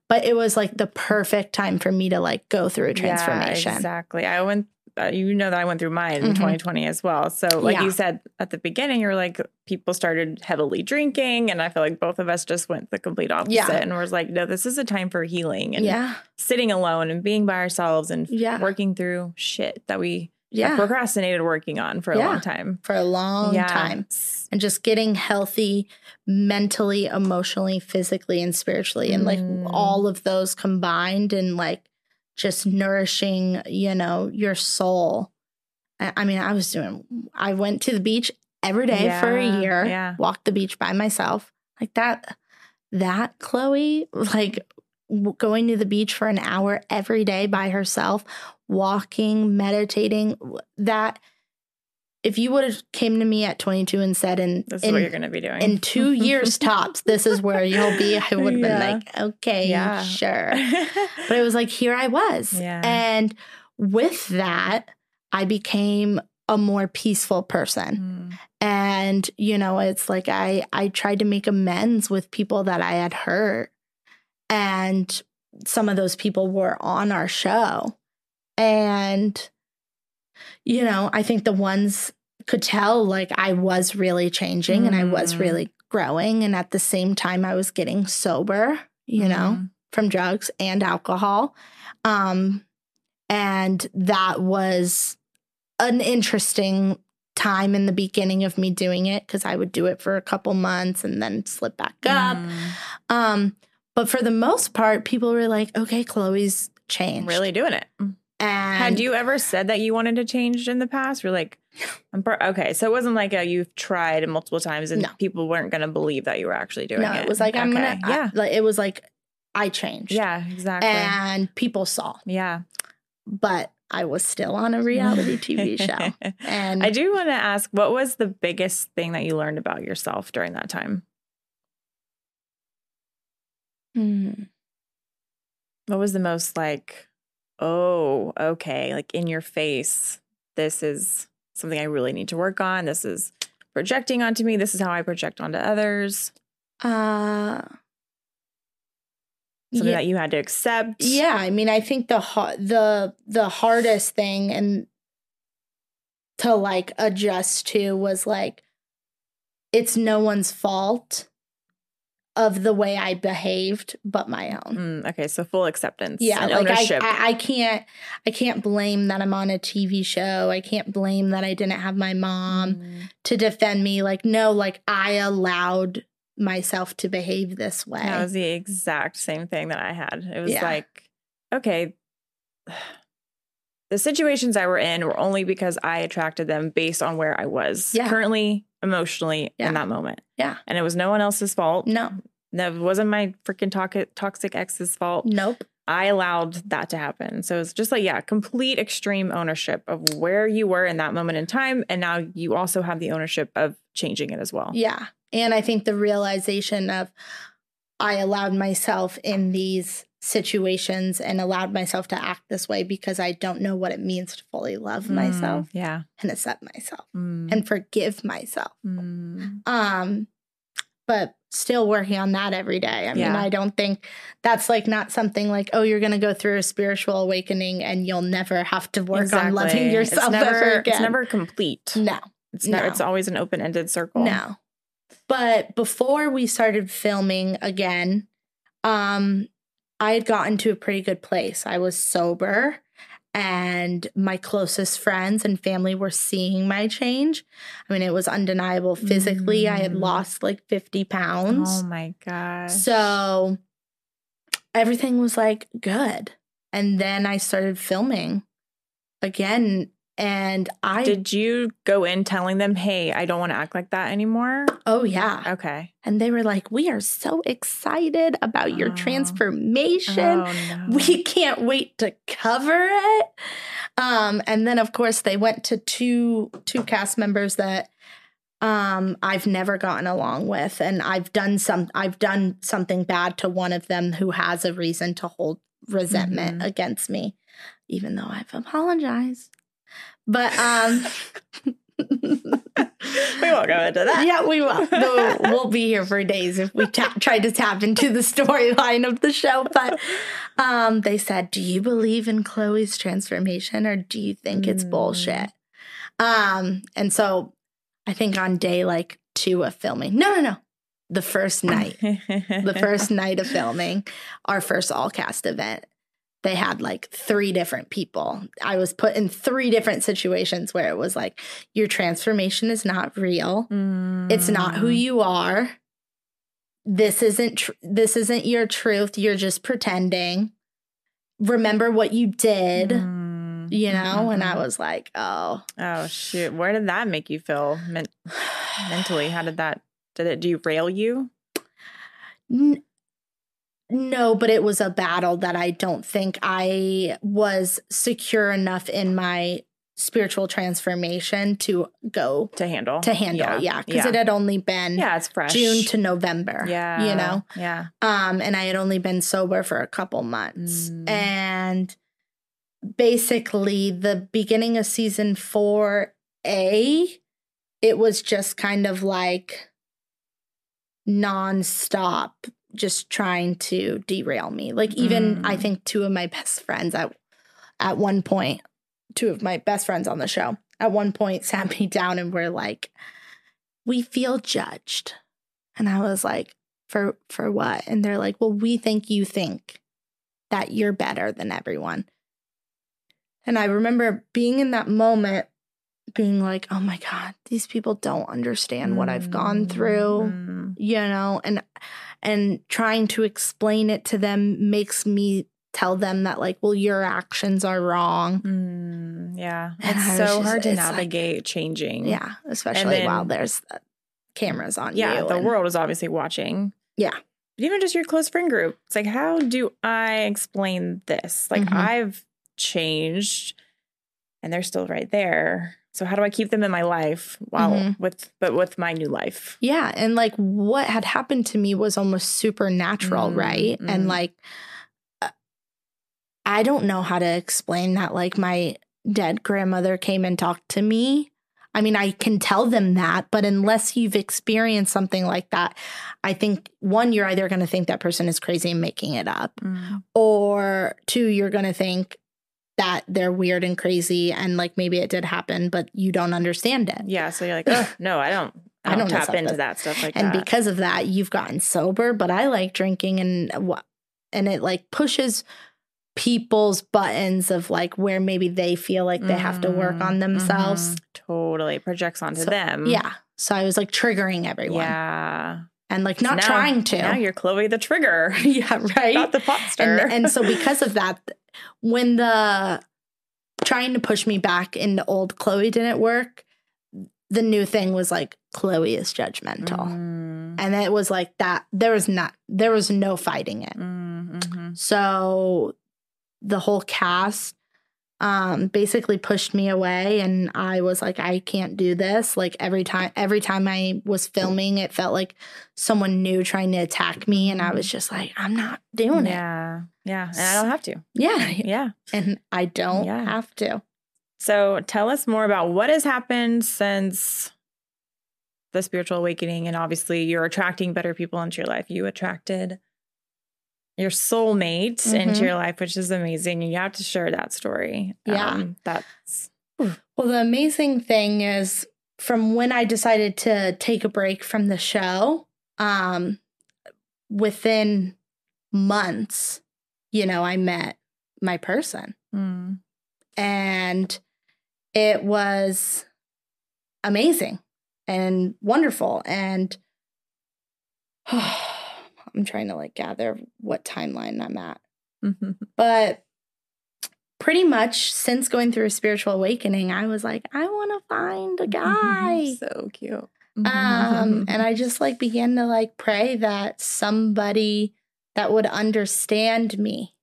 But it was like the perfect time for me to like go through a transformation. Yeah, exactly. I went. Uh, you know that I went through mine in Mhm. 2020 as well. So, like Yeah. you said at the beginning, you're like people started heavily drinking, and I feel like both of us just went the complete opposite, Yeah. and was like, no, this is a time for healing and Yeah. sitting alone and being by ourselves and Yeah. working through shit that we Yeah. procrastinated working on for a Yeah. long time. For a long yeah. time. and just getting healthy mentally, emotionally, physically, and spiritually, and like Mm. all of those combined, and like just nourishing, you know, your soul. I I mean, I was doing, I went to the beach every day for a year, yeah. walked the beach by myself. Like that, that Chloe, like going to the beach for an hour every day by herself, walking, meditating, that if you would have came to me at 22 and said in This is in, what you're going to be doing in two years tops this is where you'll be i would have Yeah. been like okay Yeah. sure but it was like here i was Yeah. and with that i became a more peaceful person Mm. and you know it's like i i tried to make amends with people that i had hurt and some of those people were on our show and you know i think the ones could tell like I was really changing and I was Mm. really growing. And at the same time, I was getting sober, you know, Mhm. from drugs and alcohol. Um, and that was an interesting time in the beginning of me doing it because I would do it for a couple months and then slip back up. Mm. Um, but for the most part, people were like, okay, Chloe's changed. Really doing it. And Had you ever said that you wanted to change in the past? You're like, I'm pro- okay. So it wasn't like a, you've tried multiple times and No. people weren't going to believe that you were actually doing No, it. it was like, I'm Okay. gonna, yeah, I- like, it was like, I changed. yeah, exactly. And people saw, yeah, but I was still on a reality TV show. And I do want to ask, what was the biggest thing that you learned about yourself during that time? Hmm. What was the most like, oh, okay, like in your face, this is something I really need to work on. This is projecting onto me. This is how I project onto others. Uh, Something yeah, that you had to accept. yeah. I mean, I think the ha- the the hardest thing and to like adjust to was like it's no one's fault of the way I behaved, but my own. Mm, okay, so full acceptance. Yeah, and like I, ownership. I, I can't, I can't blame that I'm on a TV show. I can't blame that I didn't have my mom Mm. to defend me. Like, no, like I allowed myself to behave this way. That was the exact same thing that I had. It was Yeah. like, okay, the situations I were in were only because I attracted them based on where I was Yeah. currently emotionally Yeah. in that moment. Yeah. And it was no one else's fault. no, That wasn't my freaking toxic toxic ex's fault. nope. I allowed that to happen. So it's just like, yeah, complete extreme ownership of where you were in that moment in time. And now you also have the ownership of changing it as well. Yeah. And I think the realization of I allowed myself in these situations and allowed myself to act this way because I don't know what it means to fully love Mm, myself Yeah. and accept myself Mm, and forgive myself. mm. Um, but still working on that every day. I mean, I don't think that's like not something like, oh, you're gonna go through a spiritual awakening and you'll never have to work on loving yourself it's never, ever again. It's never complete. no, It's never, it's always an open ended circle. no. But before we started filming again, um, I had gotten to a pretty good place. I was sober and my closest friends and family were seeing my change. I mean, it was undeniable physically. I had Mm. lost like 50 pounds. Oh my gosh. So everything was like good. And then I started filming again. And I, did you go in telling them, hey, I don't want to act like that anymore? oh, yeah. Okay. And they were like, we are so excited about your Oh. transformation. Oh, no. We can't wait to cover it. Um, and then of course they went to two two cast members that um I've never gotten along with and I've done some I've done something bad to one of them who has a reason to hold resentment Mhm. against me even though I've apologized. But um we won't go into that. yeah, we will. No, we'll be here for days if we tap, try to tap into the storyline of the show. But um, they said, "Do you believe in Chloe's transformation, or do you think it's Mm. bullshit?" Um, and so I think on day like two of filming, no, no, no, the first night, the first night of filming, our first all cast event. They had like three different people. I was put in three different situations where it was like, your transformation is not real. It's not who Mm. you are. This isn't tr- this isn't your truth. You're just pretending. Remember what you did, Mm. you know? And I was like, "Oh, Oh shoot! Where did that make you feel men- mentally? How did that? Did it derail you? N- no, but it was a battle that I don't think I was secure enough in my spiritual transformation to go To handle? to handle. Yeah, because yeah. it had only been yeah, it's fresh. June to November. yeah, you know. yeah. Um, and I had only been sober for a couple months. Mm. And basically, the beginning of season 4A, it was just kind of like nonstop, just trying to derail me. Like, even I Mm. think two of my best friends at, at one point, two of my best friends on the show at one point sat me down and were like, "We feel judged," and I was like, "For for what?" And they're like, "Well, we think you think that you're better than everyone." And I remember being in that moment, being like, "Oh my god, these people don't understand what I've gone through." Mm. you know and and trying to explain it to them makes me tell them that like well your actions are wrong Mm, yeah. And It's so just- hard to it's like- navigate changing. yeah especially then- while there's cameras on Yeah. you The and- world is obviously watching. Yeah. But even just your close friend group. It's like, how do I explain this? Like, Mhm. I've changed and they're still right there. So how do I keep them in my life while Mhm. with but with my new life? yeah and like what had happened to me was almost supernatural Mm, right mm. and like uh, i don't know how to explain that like my dead grandmother came and talked to me I mean, I can tell them that, but unless you've experienced something like that, I think one, you're either going to think that person is crazy and making it up, Mm. or two, you're going to think that they're weird and crazy and like maybe it did happen, but you don't understand it. Yeah. So you're like, oh no, I don't I I don't, don't tap into that stuff like and that. because of that, you've gotten sober, but I like drinking and what and it like pushes people's buttons of like where maybe they feel like they have to work on themselves. mhm. Totally projects onto So, them. Yeah. So I was like triggering everyone Yeah. and like not now- trying to. Now you're Chloe the trigger, yeah, right. not the pot and and so because of that when the trying to push me back into old chloe didn't work the new thing was like chloe is judgmental. Mm, and it was like that there was not there was no fighting it. Mm, mhm. so the whole cast um basically pushed me away and i was like i can't do this like every time every time i was filming it felt like someone new trying to attack me and i was just like i'm not doing it Yeah. Yeah. And I don't have to. yeah Yeah. and I don't Yeah. have to. So tell us more about what has happened since the spiritual awakening. And obviously, you're attracting better people into your life. You attracted your soulmate into Mhm. your life, which is amazing. And you have to share that story. Yeah. Um, that's Well, the amazing thing is from when I decided to take a break from the show, um, within months, you know, I met my person mm, and it was amazing and wonderful. And I'm trying to like gather what timeline I'm at. mhm. But pretty much since going through a spiritual awakening, I was like, I want to find a guy. so cute. um, and I just like began to like pray that somebody that would understand me,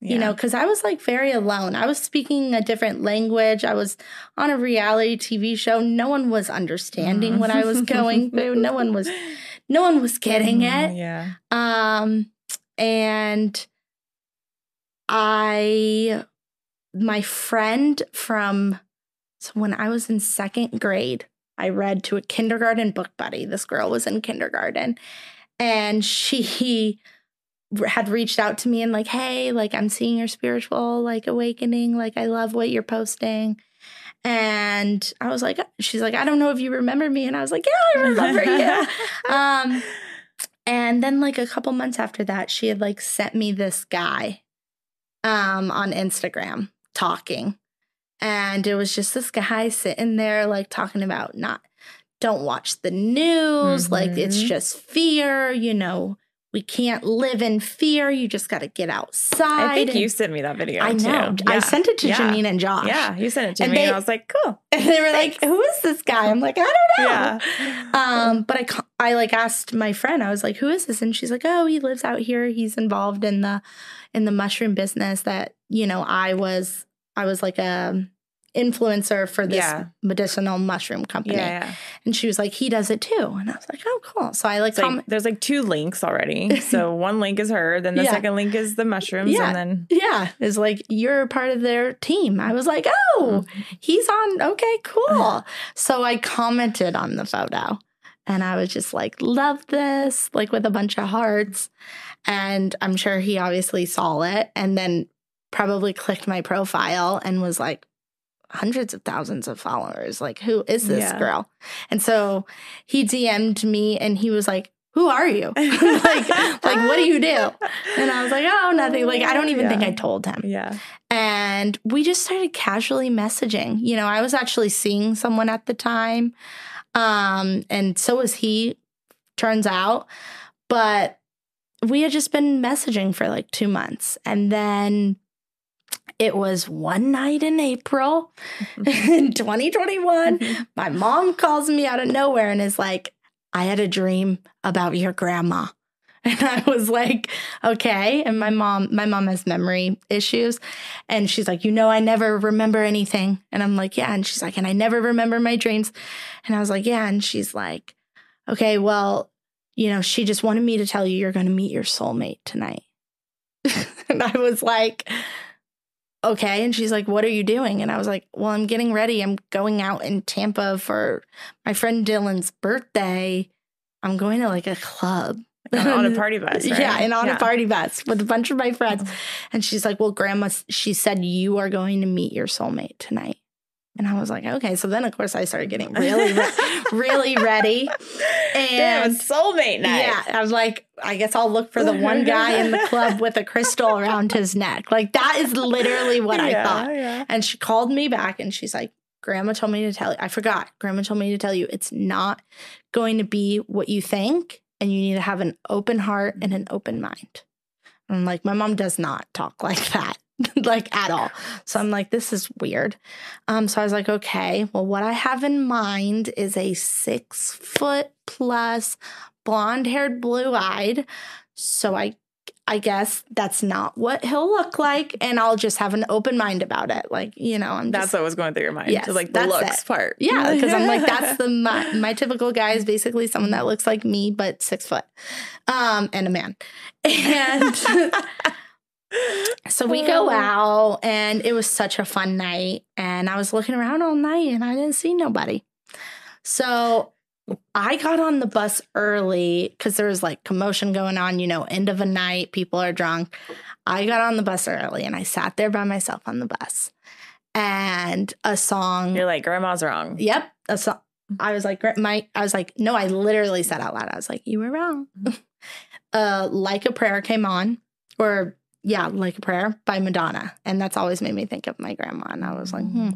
you know, because I was like very alone. I was speaking a different language. I was on a reality TV show. No one was understanding what I was going through. No one was, no one was getting it. Mm, Yeah. Um, and I, my friend from, so when I was in second grade, I read to a kindergarten book buddy. This girl was in kindergarten and she had reached out to me and like, hey, like I'm seeing your spiritual like awakening. Like I love what you're posting. And I was like, she's like, I don't know if you remember me. And I was like, yeah, I remember you. Um, and then like a couple months after that, she had like sent me this guy um on Instagram talking. And it was just this guy sitting there like talking about not don't watch the news, like it's Mhm. just fear, you know, we can't live in fear. You just got to get outside. I think and- you sent me that video. I know. Too. I Yeah. sent it to Yeah. Janine and Josh. Yeah, you sent it to And me, they- and I was like, "Cool." And they were like, "Who is this guy?" I'm like, "I don't know." Yeah. Um, but I, I like asked my friend. I was like, "Who is this?" And she's like, "Oh, he lives out here. He's involved in the in the mushroom business that you know I was. I was like a influencer for this Yeah. medicinal mushroom company." Yeah, yeah. And she was like, "He does it too." And I was like, "Oh, cool." So I like, It's like, there's like two links already. So one link is her, then the second link is the mushrooms, Yeah. and then Yeah, is like you're part of their team. I was like, oh, mm-hmm. he's on. Okay, cool. Uh-huh. So I commented on the photo and I was just like, love this, like with a bunch of hearts. And I'm sure he obviously saw it and then probably clicked my profile and was like, hundreds of thousands of followers. Like, who is this Yeah. girl? And so he DM'd me and he was like, Who are you? like, like, what do you do? And I was like, Oh, nothing. Like, I don't even think I told him. Yeah. And we just started casually messaging. You know, I was actually seeing someone at the time. Um, and so was he, turns out. But we had just been messaging for like two months. And then it was one night in April in 2021. My mom calls me out of nowhere and is like, I had a dream about your grandma. And I was like, okay. And my mom, my mom has memory issues. And she's like, you know, I never remember anything. And I'm like, yeah. And she's like, and I never remember my dreams. And I was like, yeah. And she's like, okay, well, you know, she just wanted me to tell you you're going to meet your soulmate tonight. and I was like, okay. And she's like, what are you doing? And I was like, well, I'm getting ready. I'm going out in Tampa for my friend Dylan's birthday. I'm going to like a club. On, on a party bus. Right? Yeah, and on Yeah. a party bus with a bunch of my friends. Oh. And she's like, Well, grandma, she said you are going to meet your soulmate tonight. And I was like, Okay. So then, of course, I started getting really, re- really ready. Damn, And it's soulmate night. yeah, I was like, I guess I'll look for the one guy in the club with a crystal around his neck. Like, that is literally what I thought. Yeah. And she called me back and she's like, Grandma told me to tell you. I forgot. Grandma told me to tell you it's not going to be what you think. And you need to have an open heart and an open mind. And I'm like, my mom does not talk like that, like at all. So I'm like, this is weird. Um, so I was like, okay, well, what I have in mind is a six foot plus blonde haired, blue eyed. So I I guess that's not what he'll look like, and I'll just have an open mind about it. Like, you know, I'm That's what was going through your mind. Yes, like the looks it. part. yeah, because I'm like, that's the my, my typical guy is basically someone that looks like me but six foot, um, and a man. And so we go out, and it was such a fun night. And I was looking around all night, and I didn't see nobody. So I got on the bus early because there was like commotion going on. You know, end of a night, people are drunk. I got on the bus early, and I sat there by myself on the bus, and a song You're like, grandma's wrong. Yep. A song. I was like, my, I was like, no, I literally said out loud, I was like, you were wrong. uh, like a prayer came on, or yeah, like a prayer by Madonna, and that's always made me think of my grandma. And I was like, hmm.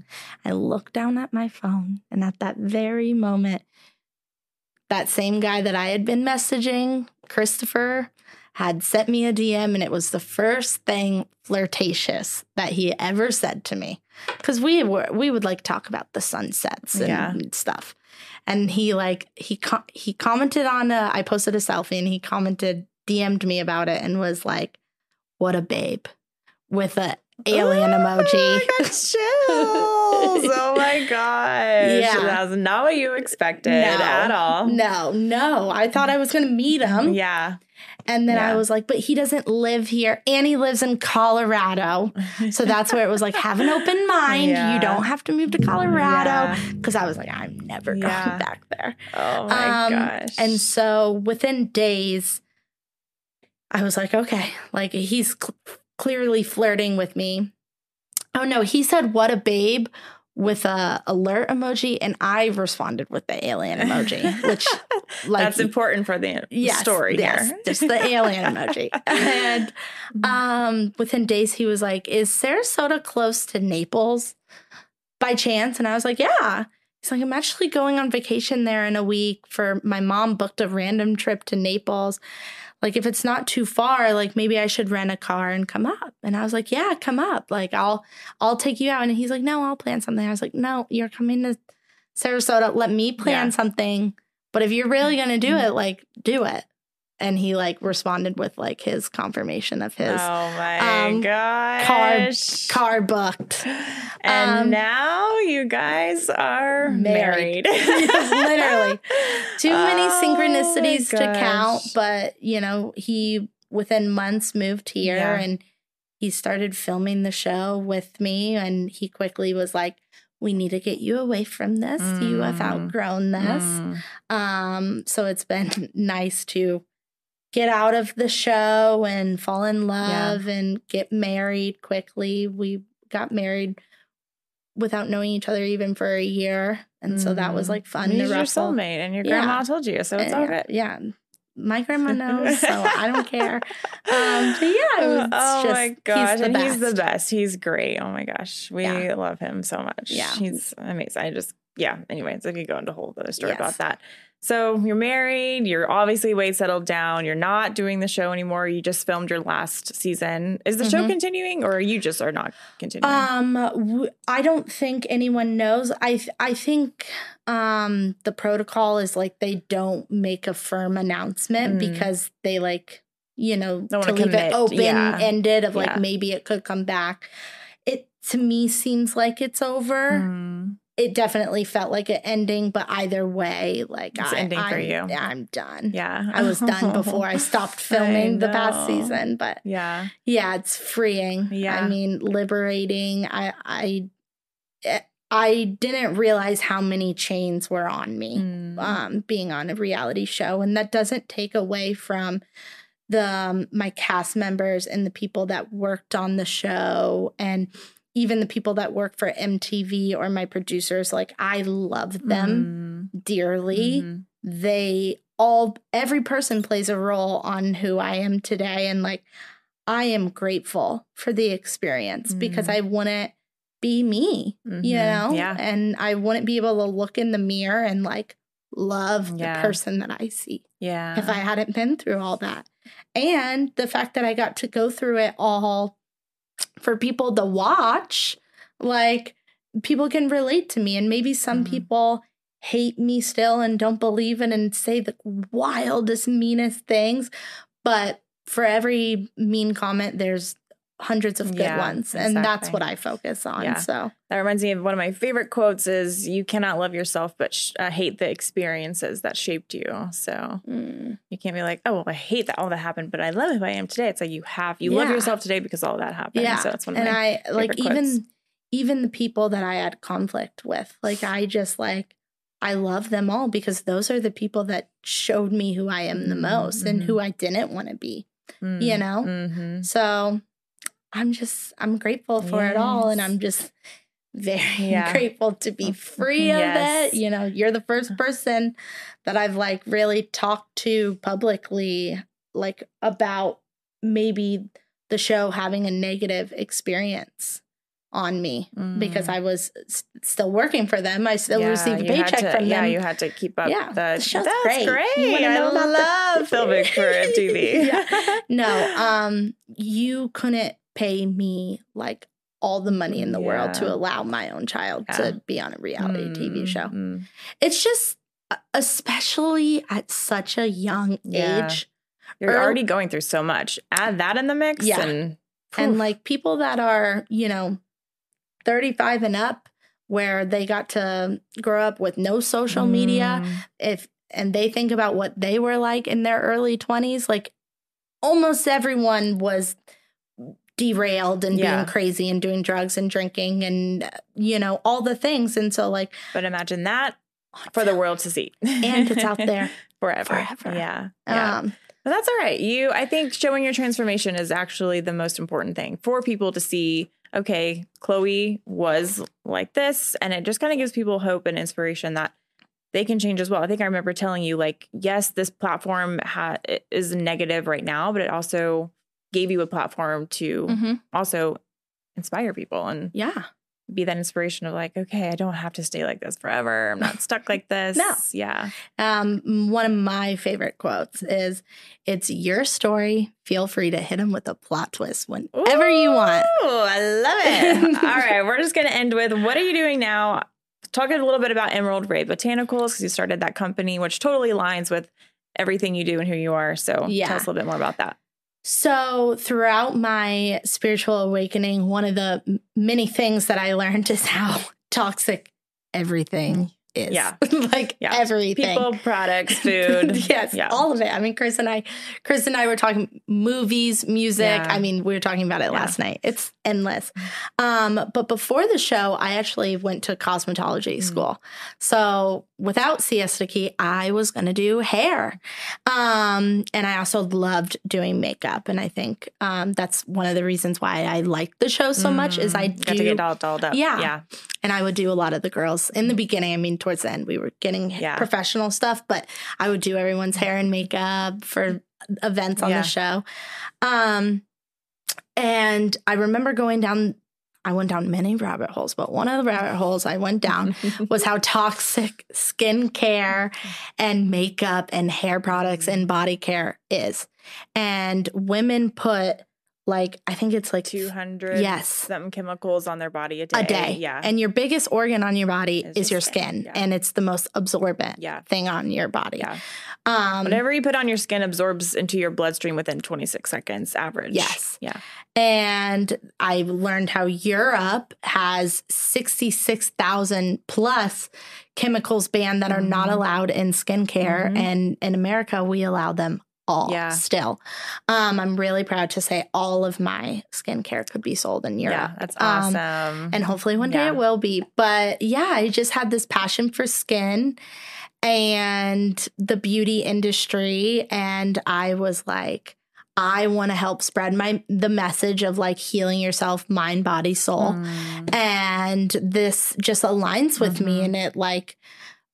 I looked down at my phone, and at that very moment, that same guy that I had been messaging, Christopher, had sent me a DM, and it was the first thing flirtatious that he ever said to me. Because we were we would like talk about the sunsets and Yeah. stuff, and he like he co- he commented on a, I posted a selfie, and he commented DM'd me about it, and was like, "What a babe," with a alien emoji. I got chills. oh my gosh. Yeah. That was not what you expected No. at all. No, no. I thought I was going to meet him. Yeah. And then I was like, but he doesn't live here and he lives in Colorado. So that's where it was like, have an open mind. Yeah. You don't have to move to Colorado. Yeah. Because I was like, I'm never going Yeah. back there. Oh my Um, gosh. And so within days, I was like, okay, like he's cl- clearly flirting with me. Oh no, he said, what a babe with a alert emoji. And I responded with the alien emoji, which like that's important for the yes, story yes, here. just the alien emoji. And um, within days, he was like, "Is Sarasota close to Naples by chance?" And I was like, "Yeah." He's like, "I'm actually going on vacation there in a week for my mom booked a random trip to Naples." Like if it's not too far, like maybe I should rent a car and come up. And I was like, "Yeah, come up. Like I'll I'll take you out." And he's like, "No, I'll plan something." I was like, "No, you're coming to Sarasota. Let me plan Yeah. something. But if you're really going to do Mhm. it, like do it." And he like responded with like his confirmation of his oh my um, gosh. car car booked. And Um, now you guys are Married. married. Literally. Too many Oh synchronicities to count, but you know, he within months moved here Yeah. and he started filming the show with me and he quickly was like we need to get you away from this. You have Mm. outgrown this. Mm. Um, so it's been nice to get out of the show and fall in love and get married quickly. We got married without knowing each other even for a year. And so that was Mm. like fun He's to your soulmate, and your Yeah. grandma told you, so it's all yeah, good. yeah. My grandma knows, so I don't care. Um, but yeah, it was oh just, my gosh, he's the and best. he's the best. He's great. Oh my gosh, we Yeah. love him so much. Yeah. he's amazing. I just yeah. Anyways, I could go into a whole other story Yes. about that. So you're married. You're obviously way settled down. You're not doing the show anymore. You just filmed your last season. Is the show Mhm. continuing, or you just are not continuing? Um, w- I don't think anyone knows. I th- I think um the protocol is like they don't make a firm announcement Mm. because they like you know to leave commit, it open yeah. ended of like Yeah. maybe it could come back. It to me seems like it's over. Mm. It definitely felt like an ending, but either way, like It's I, ending for I'm, you. I'm done. Yeah, I was done before I stopped filming the past season, but Yeah, yeah, it's freeing. Yeah. I mean, liberating. I I eh, I didn't realize how many chains were on me Mm. um being on a reality show and that doesn't take away from the um, my cast members and the people that worked on the show and even the people that work for MTV or my producers like I love them Mm. dearly Mhm. they all every person plays a role on who I am today and like I am grateful for the experience because Mhm. I wouldn't be me, you Mhm. know? Yeah. And I wouldn't be able to look in the mirror and like love Yeah. the person that I see Yeah. if I hadn't been through all that. And the fact that I got to go through it all for people to watch, like people can relate to me. And maybe some Mhm. people hate me still and don't believe it and say the wildest, meanest things. But for every mean comment, there's hundreds of good Yeah, ones. And that's what I focus on. Yeah. So, That reminds me of one of my favorite quotes is you cannot love yourself but sh- uh, hate the experiences that shaped you. So mm, you can't be like, "Oh, well, I hate that all that happened, but I love who I am today." It's like you have you love yourself today because all that happened. yeah. So that's one of and my I like favorite even quotes. even the people that I had conflict with, like I just like I love them all because those are the people that showed me who I am the Mhm, most and mhm. who I didn't want to be. Mm, you know? mhm. So I'm just I'm grateful for it all and I'm just very Yeah. grateful to be free Yes. of it. You know, you're the first person that I've like really talked to publicly like about maybe the show having a negative experience on me because Mm. I was s- still working for them. I still Yeah, received a paycheck to- from yeah, them. you had to keep up. Yeah, the, the show's that's great. great. You know I about the- love filming for MTV. Yeah. no, um, you couldn't pay me like all the money in the world to allow my own child Yeah. to be on a reality TV Mm, show. mm. It's just, uh, especially at such a young Yeah. age, You're Earl- already going through so much. Add that in the mix, Yeah. and and like people that are, you know, 35 and up, where they got to grow up with no social media, Mm. if and they think about what they were like in their early 20s like almost everyone was derailed and Yeah. being crazy and doing drugs and drinking and you know all the things and so like But imagine that for the world to see, and it's out there forever. Forever. Yeah, yeah. um But that's all right. You, I think, showing your transformation is actually the most important thing for people to see. Okay, Chloe was like this, and it just kind of gives people hope and inspiration that they can change as well. I think I remember telling you, like, yes, this platform ha- is negative right now, but it also gave you a platform to mhm. also inspire people and yeah be that inspiration of like, okay, I don't have to stay like this forever. I'm not stuck like this. No. Yeah. um one of my favorite quotes is it's your story feel free to hit them with a plot twist whenever you want Ooh, I love it. All right, we're just going to end with what are you doing now? Talking a little bit about Emerald Ray Botanicals because you started that company, which totally aligns with everything you do and who you are. So Yeah. tell us a little bit more about that. So, throughout my spiritual awakening, one of the many things that I learned is how toxic everything is. Yeah. like Yeah. everything. People, products, food. yes, Yeah. all of it. I mean, Chris and I, Chris and I were talking movies, music. Yeah. I mean, we were talking about it last night. It's endless. Um, but before the show, I actually went to cosmetology Mm. school. So without Siesta Key, I was going to do hair. Um, and I also loved doing makeup. And I think um, that's one of the reasons why I like the show so much is I Mm, got to get all dolled up. Yeah. Yeah. And I would do a lot of the girls in the beginning. I mean, towards the end, we were getting Yeah. professional stuff, but I would do everyone's hair and makeup for events on Yeah. the show. Um, and I remember going down, I went down many rabbit holes, but one of the rabbit holes I went down was how toxic skincare and makeup and hair products and body care is. And women put like, I think it's like 200 Yes. some chemicals on their body a day. a day. Yeah. And your biggest organ on your body Is is, your skin, skin. yeah. And it's the most absorbent yeah. thing on your body. Yeah. Um, Whatever you put on your skin absorbs into your bloodstream within 26 seconds average. Yes. Yeah. And I learned how Europe has 66,000 plus chemicals banned that are not Mhm. allowed in skincare. Mhm. And in America, we allow them all Yeah. still. Um, I'm really proud to say all of my skincare could be sold in Europe. Yeah. That's Um, awesome. and hopefully one day Yeah. it will be. But yeah, I just had this passion for skin and the beauty industry. And I was like, I want to help spread my the message of like healing yourself, mind, body, soul. Mm. And this just aligns with me. Mhm. And it like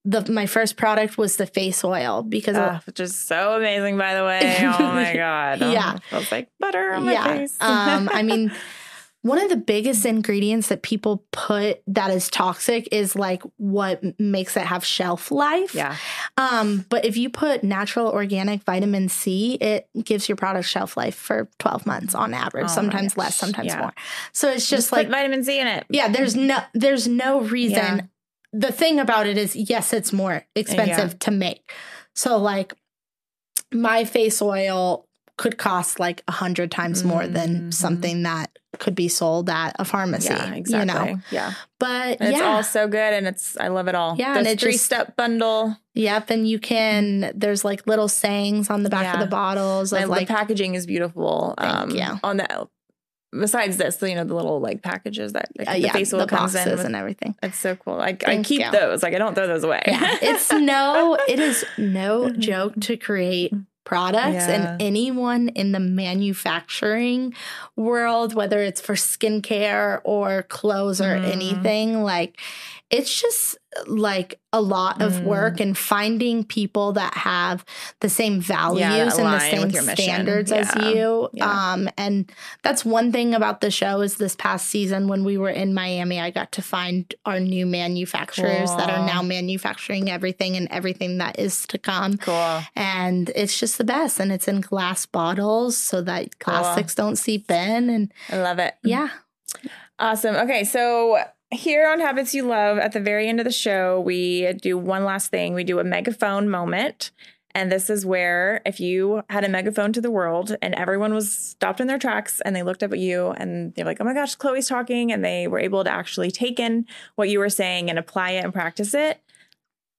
the my first product was the face oil because Ah, which is so amazing, by the way. Oh my God. Oh, Yeah. it feels like butter on my yeah. face. um, I mean, one of the biggest ingredients that people put that is toxic is like what makes it have shelf life. yeah. Um, but if you put natural organic vitamin C, it gives your product shelf life for 12 months on average, Oh sometimes less, sometimes Yeah. more. So it's Just, just, like vitamin C in it. yeah, there's no there's no reason. Yeah. The thing about it is yes, it's more expensive to make. So like my face oil could cost like a hundred times more than Mhm. something that could be sold at a pharmacy. Yeah, exactly. You know? Yeah. But And yeah. It's all so good and it's I love it all. Yeah, The three just- step bundle. Yep. And you can there's like little sayings on the back of the bottles of And like the packaging is beautiful. Thank you. on the besides this, you know, the little like packages that like, uh, the yeah, face oil the comes in with- and everything. It's so cool. I, I keep you. those. Like I don't throw those away. Yeah. It's no it is no joke to create products Yeah. and anyone in the manufacturing world whether it's for skincare or clothes or Mhm. anything like it's just like a lot of Mm. work and finding people that have the same values that and the same with your mission. standards as you Yeah. um and that's one thing about the show is this past season when we were in Miami I got to find our new manufacturers that are now manufacturing everything and everything that is to come Cool. and it's just the best and it's in glass bottles so that Cool. plastics don't seep in and I love it. yeah Awesome. Okay, so here on Habits You Love, at the very end of the show, we do one last thing. We do a megaphone moment. And this is where, if you had a megaphone to the world and everyone was stopped in their tracks and they looked up at you and they're like, oh my gosh, Chloe's talking, and they were able to actually take in what you were saying and apply it and practice it,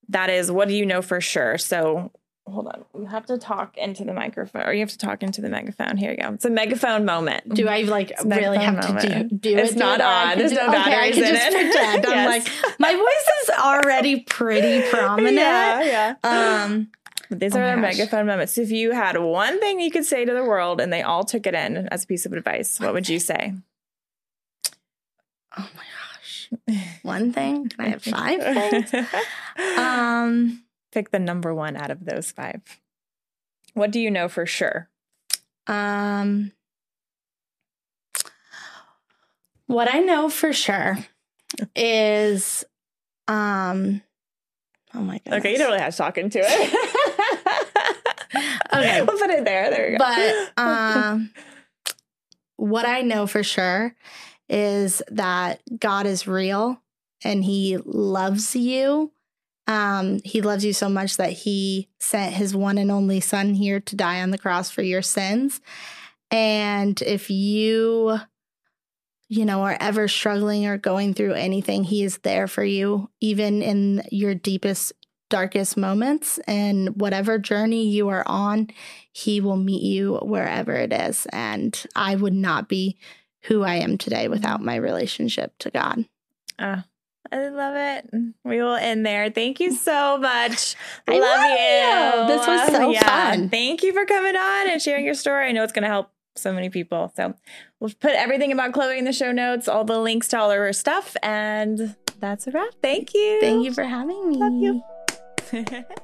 that is what do you know for sure? So hold on. You have to talk into the microphone or you have to talk into the megaphone. Here you go. It's a megaphone moment. do I like It's really have to do, moment. do It's it not do? I on. There's do- no okay, batteries in just it. pretend I'm like my voice is already pretty prominent Yeah, yeah. um But these Oh are our megaphone moments. So if you had one thing you could say to the world and they all took it in as a piece of advice, what would you say? oh my gosh one thing can I have five things um Pick the number one out of those five. What do you know for sure? Um, what I know for sure is, um, oh my god. Okay, you don't really have to talk into it. Okay. we'll put it there. There we go. But um, what I know for sure is that God is real and He loves you. Um, he loves you so much that He sent His one and only Son here to die on the cross for your sins. And if you, you know, are ever struggling or going through anything, He is there for you, even in your deepest, darkest moments. And whatever journey you are on, He will meet you wherever it is. And I would not be who I am today without my relationship to God. Uh, I love it. We will end there. Thank you so much. I love you. This was so fun. Thank you for coming on and sharing your story. I know it's going to help so many people. So we'll put everything about Chloe in the show notes, all the links to all of her stuff, and That's a wrap. Thank you. Thank you for having me. Love you.